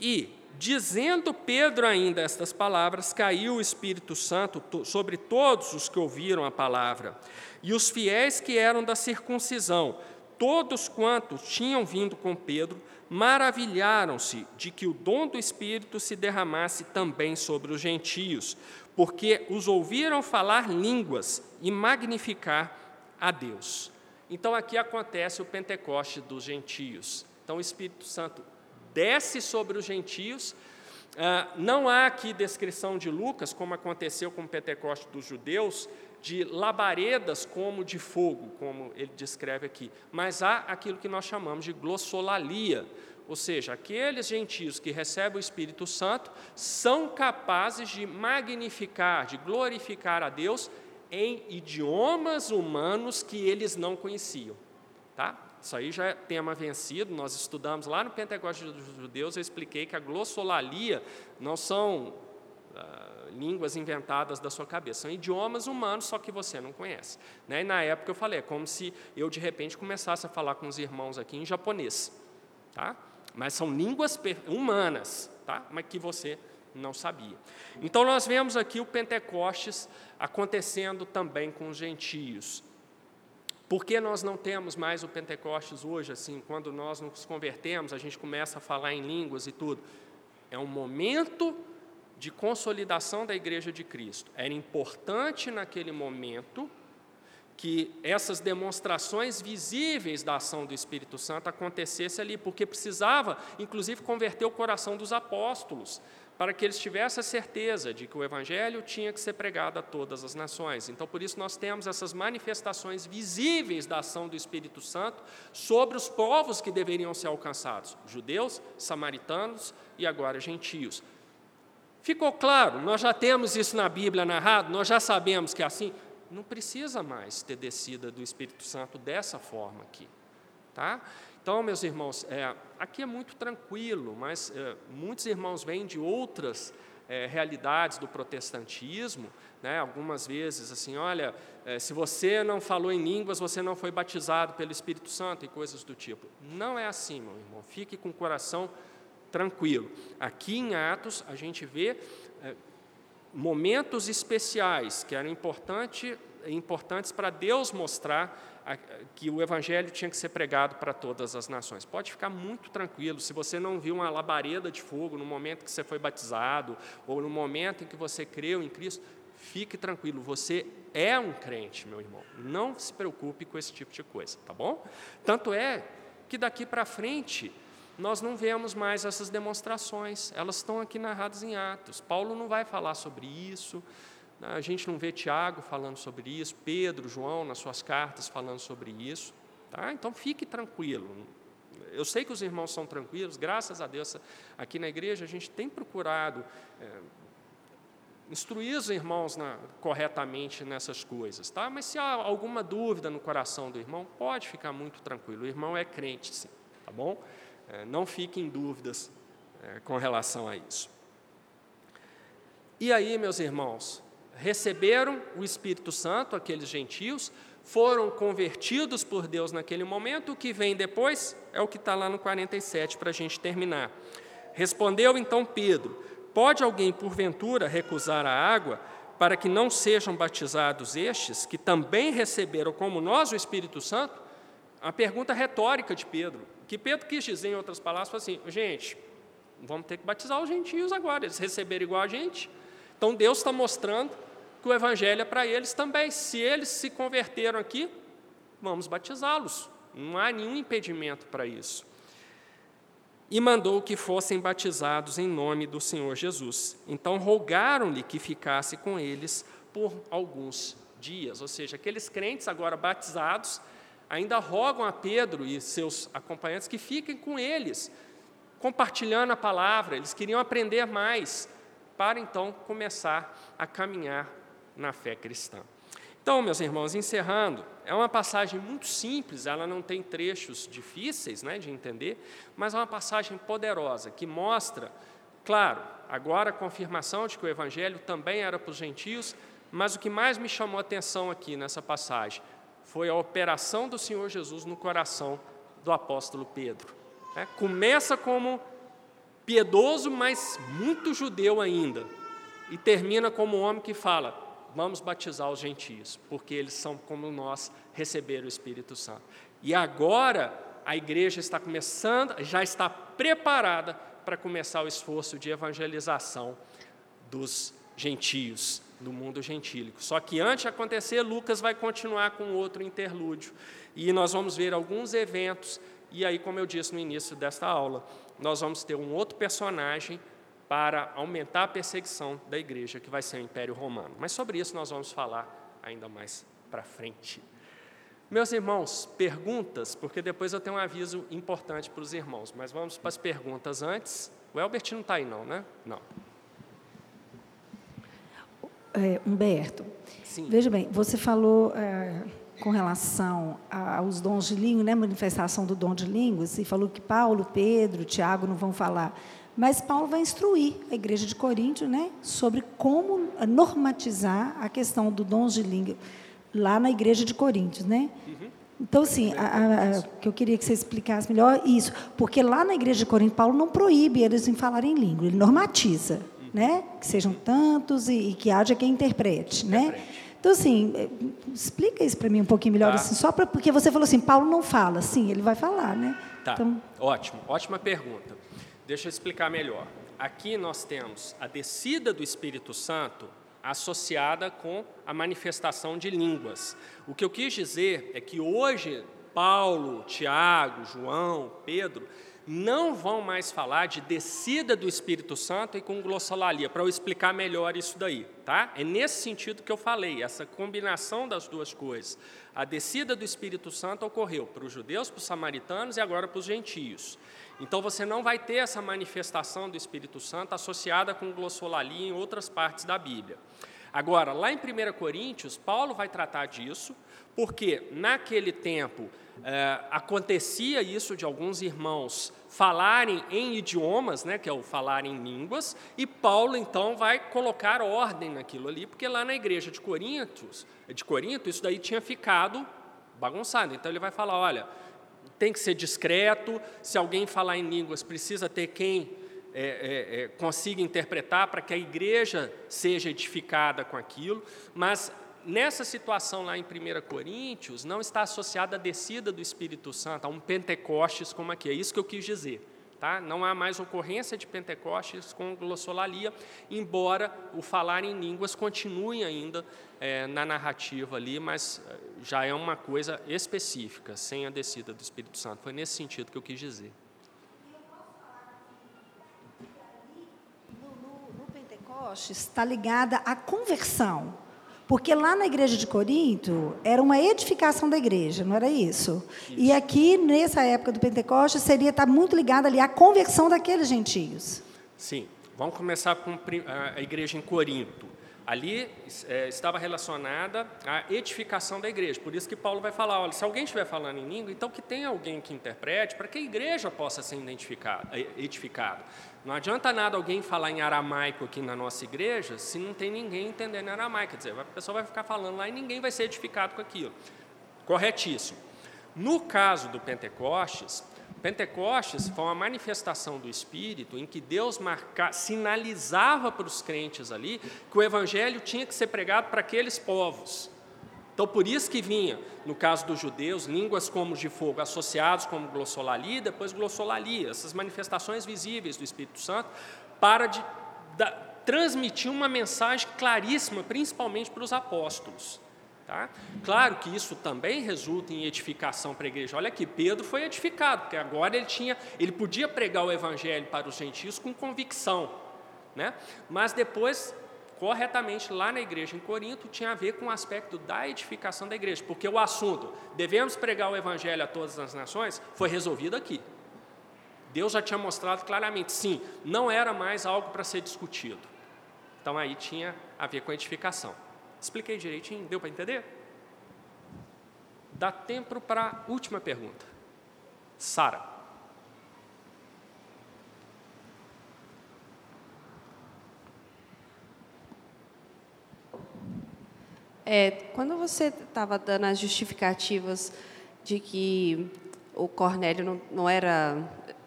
E, dizendo Pedro ainda estas palavras, caiu o Espírito Santo sobre todos os que ouviram a palavra. E os fiéis que eram da circuncisão, todos quantos tinham vindo com Pedro, maravilharam-se de que o dom do Espírito se derramasse também sobre os gentios, porque os ouviram falar línguas e magnificar a Deus. Então aqui acontece o Pentecoste dos gentios. Então o Espírito Santo desce sobre os gentios. Ah, não há aqui descrição de Lucas, como aconteceu com o Pentecoste dos judeus, de labaredas como de fogo, como ele descreve aqui, mas há aquilo que nós chamamos de glossolalia, ou seja, aqueles gentios que recebem o Espírito Santo são capazes de magnificar, de glorificar a Deus em idiomas humanos que eles não conheciam. Tá? Isso aí já é tema vencido, nós estudamos lá no Pentecoste dos Judeus, eu expliquei que a glossolalia não são ah, línguas inventadas da sua cabeça, são idiomas humanos, só que você não conhece. Né? E na época eu falei, é como se eu de repente começasse a falar com os irmãos aqui em japonês. Tá? mas são línguas humanas, tá? mas que você sabia. Então, nós vemos aqui o Pentecostes acontecendo também com os gentios. Por que nós não temos mais o Pentecostes hoje, assim, quando nós nos convertemos, a gente começa a falar em línguas e tudo? É um momento de consolidação da igreja de Cristo. Era importante naquele momento que essas demonstrações visíveis da ação do Espírito Santo acontecesse ali, porque precisava, inclusive, converter o coração dos apóstolos, para que eles tivessem a certeza de que o Evangelho tinha que ser pregado a todas as nações. Então, por isso, nós temos essas manifestações visíveis da ação do Espírito Santo sobre os povos que deveriam ser alcançados: judeus, samaritanos e agora gentios. Ficou claro? Nós já temos isso na Bíblia narrado, nós já sabemos que é assim não precisa mais ter descida do Espírito Santo dessa forma aqui. Tá? Então, meus irmãos, é, aqui é muito tranquilo, mas é, muitos irmãos vêm de outras é, realidades do protestantismo, né, algumas vezes assim, olha, é, se você não falou em línguas, você não foi batizado pelo Espírito Santo e coisas do tipo. Não é assim, meu irmão. Fique com o coração tranquilo. Aqui em Atos a gente vê é, momentos especiais que eram importante, importantes para Deus mostrar que o Evangelho tinha que ser pregado para todas as nações. Pode ficar muito tranquilo, se você não viu uma labareda de fogo no momento que você foi batizado, ou no momento em que você creu em Cristo, fique tranquilo, você é um crente, meu irmão. Não se preocupe com esse tipo de coisa, tá bom? Tanto é que daqui para frente, nós não vemos mais essas demonstrações, elas estão aqui narradas em Atos. Paulo não vai falar sobre isso? A gente não vê Tiago falando sobre isso, Pedro, João, nas suas cartas, falando sobre isso. Tá? Então fique tranquilo. Eu sei que os irmãos são tranquilos, graças a Deus, aqui na igreja a gente tem procurado é, instruir os irmãos na, corretamente nessas coisas, tá? Mas se há alguma dúvida no coração do irmão, pode ficar muito tranquilo. O irmão é crente, sim, tá bom? É, não fique em dúvidas é, com relação a isso. E aí, meus irmãos, receberam o Espírito Santo, aqueles gentios, foram convertidos por Deus naquele momento, o que vem depois é o que está lá no 47 para a gente terminar. Respondeu então Pedro: Pode alguém porventura recusar a água para que não sejam batizados estes, que também receberam como nós o Espírito Santo? A pergunta retórica de Pedro que Pedro quis dizer, em outras palavras, foi assim: gente, vamos ter que batizar os gentios agora, eles receberam igual a gente. Então Deus está mostrando que o evangelho é para eles também. Se eles se converteram aqui, vamos batizá-los. Não há nenhum impedimento para isso. E mandou que fossem batizados em nome do Senhor Jesus. Então rogaram-lhe que ficasse com eles por alguns dias. Ou seja, aqueles crentes agora batizados ainda rogam a Pedro e seus acompanhantes que fiquem com eles, compartilhando a palavra. Eles queriam aprender mais, para então começar a caminhar na fé cristã. Então, meus irmãos, encerrando, é uma passagem muito simples, ela não tem trechos difíceis né, de entender, mas é uma passagem poderosa que mostra, claro, agora a confirmação de que o Evangelho também era para os gentios, mas o que mais me chamou a atenção aqui nessa passagem foi a operação do Senhor Jesus no coração do apóstolo Pedro. É, começa como piedoso, mas muito judeu ainda, e termina como um homem que fala: vamos batizar os gentios, porque eles são como nós, receberam o Espírito Santo. E agora a igreja está começando, já está preparada para começar o esforço de evangelização dos gentios do mundo gentílico. Só que antes de acontecer, Lucas vai continuar com outro interlúdio. E nós vamos ver alguns eventos, e aí, como eu disse no início desta aula, nós vamos ter um outro personagem para aumentar a perseguição da igreja, que vai ser o Império Romano. Mas sobre isso nós vamos falar ainda mais para frente. Meus irmãos, perguntas, porque depois eu tenho um aviso importante para os irmãos, mas vamos para as perguntas antes. O Elbert não está aí, não, né? Não é, Humberto, Sim. veja bem, você falou é, com relação aos dons de língua, né, manifestação do dom de línguas, e falou que Paulo, Pedro, Tiago não vão falar. Mas Paulo vai instruir a igreja de Corinto né, sobre como normatizar a questão do dom de língua lá na igreja de Corinto. Né? Uhum. Então, assim, a, a, que eu queria que você explicasse melhor isso, porque lá na igreja de Corinto, Paulo não proíbe eles em falarem língua, ele normatiza, né? Que sejam tantos e, e que haja quem interprete, né? Então, assim, explica isso para mim um pouquinho melhor, tá. assim, só pra, porque você falou assim, Paulo não fala. Sim, ele vai falar, né? Tá, então... ótimo, ótima pergunta. Deixa eu explicar melhor. Aqui nós temos a descida do Espírito Santo associada com a manifestação de línguas. O que eu quis dizer é que hoje Paulo, Tiago, João, Pedro não vão mais falar de descida do Espírito Santo e com glossolalia, para eu explicar melhor isso daí, tá? É nesse sentido que eu falei, essa combinação das duas coisas. A descida do Espírito Santo ocorreu para os judeus, para os samaritanos e agora para os gentios. Então você não vai ter essa manifestação do Espírito Santo associada com glossolalia em outras partes da Bíblia. Agora, lá em 1 Coríntios, Paulo vai tratar disso, porque naquele tempo é, acontecia isso de alguns irmãos falarem em idiomas, né, que é o falar em línguas, e Paulo então vai colocar ordem naquilo ali, porque lá na igreja de Corinto, de Corinto, isso daí tinha ficado bagunçado. Então ele vai falar, olha, tem que ser discreto, se alguém falar em línguas, precisa ter quem é, é, é, consiga interpretar para que a igreja seja edificada com aquilo, mas nessa situação lá em 1 Coríntios, não está associada a descida do Espírito Santo, a um Pentecostes como aqui, é isso que eu quis dizer. Tá? Não há mais ocorrência de Pentecostes com glossolalia, embora o falar em línguas continue ainda é, na narrativa ali, mas é, já é uma coisa específica, sem a descida do Espírito Santo. Foi nesse sentido que eu quis dizer. Está ligada à conversão. Porque lá na igreja de Corinto era uma edificação da igreja, não era isso? isso. E aqui, nessa época do Pentecostes, seria estar muito ligado ali à conversão daqueles gentios. Sim. Vamos começar com a igreja em Corinto. Ali é, estava relacionada à edificação da igreja. Por isso que Paulo vai falar: olha, se alguém estiver falando em língua, então que tenha alguém que interprete para que a igreja possa ser edificada. Não adianta nada alguém falar em aramaico aqui na nossa igreja se não tem ninguém entendendo aramaico. Quer dizer, a pessoa vai ficar falando lá e ninguém vai ser edificado com aquilo. Corretíssimo. No caso do Pentecostes, Pentecostes foi uma manifestação do Espírito em que Deus marca, sinalizava para os crentes ali que o Evangelho tinha que ser pregado para aqueles povos. Então, por isso que vinha, no caso dos judeus, línguas como de fogo associados como glossolalia depois glossolalia, essas manifestações visíveis do Espírito Santo, para de, da, transmitir uma mensagem claríssima, principalmente para os apóstolos. Tá? Claro que isso também resulta em edificação para a igreja. Olha aqui, Pedro foi edificado, porque agora ele tinha, ele podia pregar o evangelho para os gentios com convicção, né? Mas depois corretamente lá na igreja em Corinto tinha a ver com o aspecto da edificação da igreja, porque o assunto, devemos pregar o evangelho a todas as nações, foi resolvido aqui. Deus já tinha mostrado claramente, sim, não era mais algo para ser discutido. Então aí tinha a ver com a edificação. Expliquei direitinho? Deu para entender? Dá tempo para a última pergunta. Sara. É, quando você estava dando as justificativas de que o Cornélio não, não, era,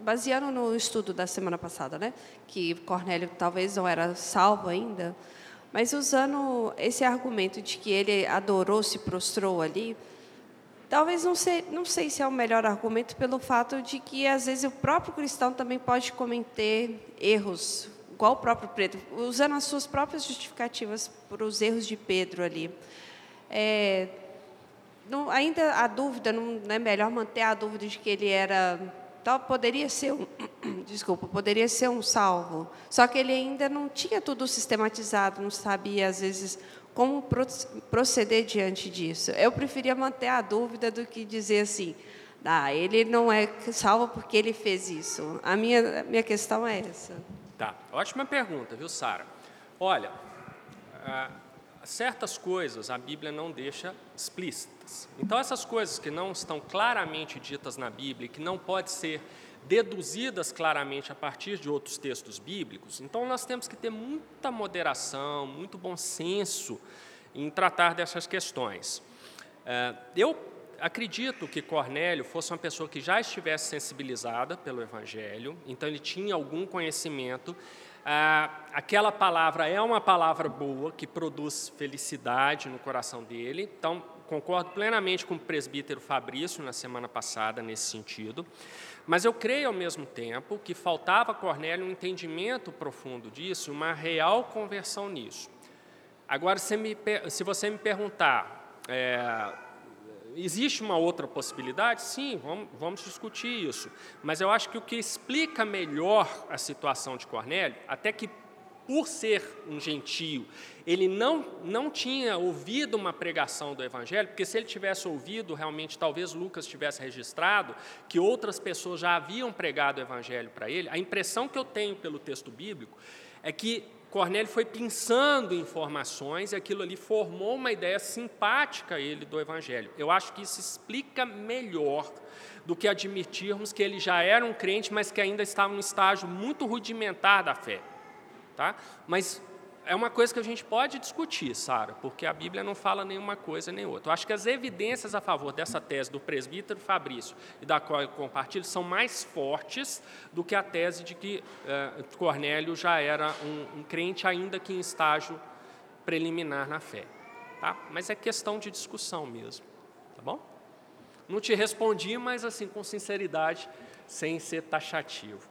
baseando no estudo da semana passada, né, que Cornélio talvez não era salvo ainda, mas usando esse argumento de que ele adorou, se prostrou ali, talvez não sei, não sei se é o melhor argumento pelo fato de que às vezes o próprio cristão também pode cometer erros igual o próprio Pedro, usando as suas próprias justificativas para os erros de Pedro ali. É, não, ainda a dúvida, não, é melhor manter a dúvida de que ele era, tal, poderia ser um, desculpa, poderia ser um salvo, só que ele ainda não tinha tudo sistematizado, não sabia às vezes como proceder diante disso. Eu preferia manter a dúvida do que dizer assim, ah, ele não é salvo porque ele fez isso. A minha, minha questão é essa. Tá, ótima pergunta, viu, Sara? Olha, ah, certas coisas a Bíblia não deixa Então, essas coisas que não estão claramente ditas na Bíblia, que não podem ser deduzidas claramente a partir de outros textos bíblicos, então nós temos que ter muita moderação, muito bom senso em tratar dessas questões. Ah, eu acredito que Cornélio fosse uma pessoa que já estivesse sensibilizada pelo Evangelho, então ele tinha algum conhecimento. Ah, aquela palavra é uma palavra boa, que produz felicidade no coração dele. Então, concordo plenamente com o presbítero Fabrício na semana passada nesse sentido. Mas eu creio ao mesmo tempo que faltava a Cornélio um entendimento profundo disso, uma real conversão nisso. Agora, se, me, se você me perguntar, é, existe uma outra possibilidade? Sim, vamos, vamos, discutir isso. Mas eu acho que o que explica melhor a situação de Cornélio, até que por ser um gentio, ele não, não tinha ouvido uma pregação do Evangelho, porque se ele tivesse ouvido, realmente, talvez Lucas tivesse registrado que outras pessoas já haviam pregado o Evangelho para ele. A impressão que eu tenho pelo texto bíblico é que Cornélio foi pensando em informações e aquilo ali formou uma ideia simpática a ele do Evangelho. Eu acho que isso explica melhor do que admitirmos que ele já era um crente, mas que ainda estava num estágio muito rudimentar da fé. Tá? Mas é uma coisa que a gente pode discutir, Sara, porque a Bíblia não fala nenhuma coisa nem outra. Eu acho que as evidências a favor dessa tese do presbítero Fabrício e da qual eu compartilho são mais fortes do que a tese de que eh, Cornélio já era um, um, crente, ainda que em estágio preliminar na fé. Tá? Mas é questão de discussão mesmo. Tá bom? Não te respondi, mas assim, com sinceridade, sem ser taxativo.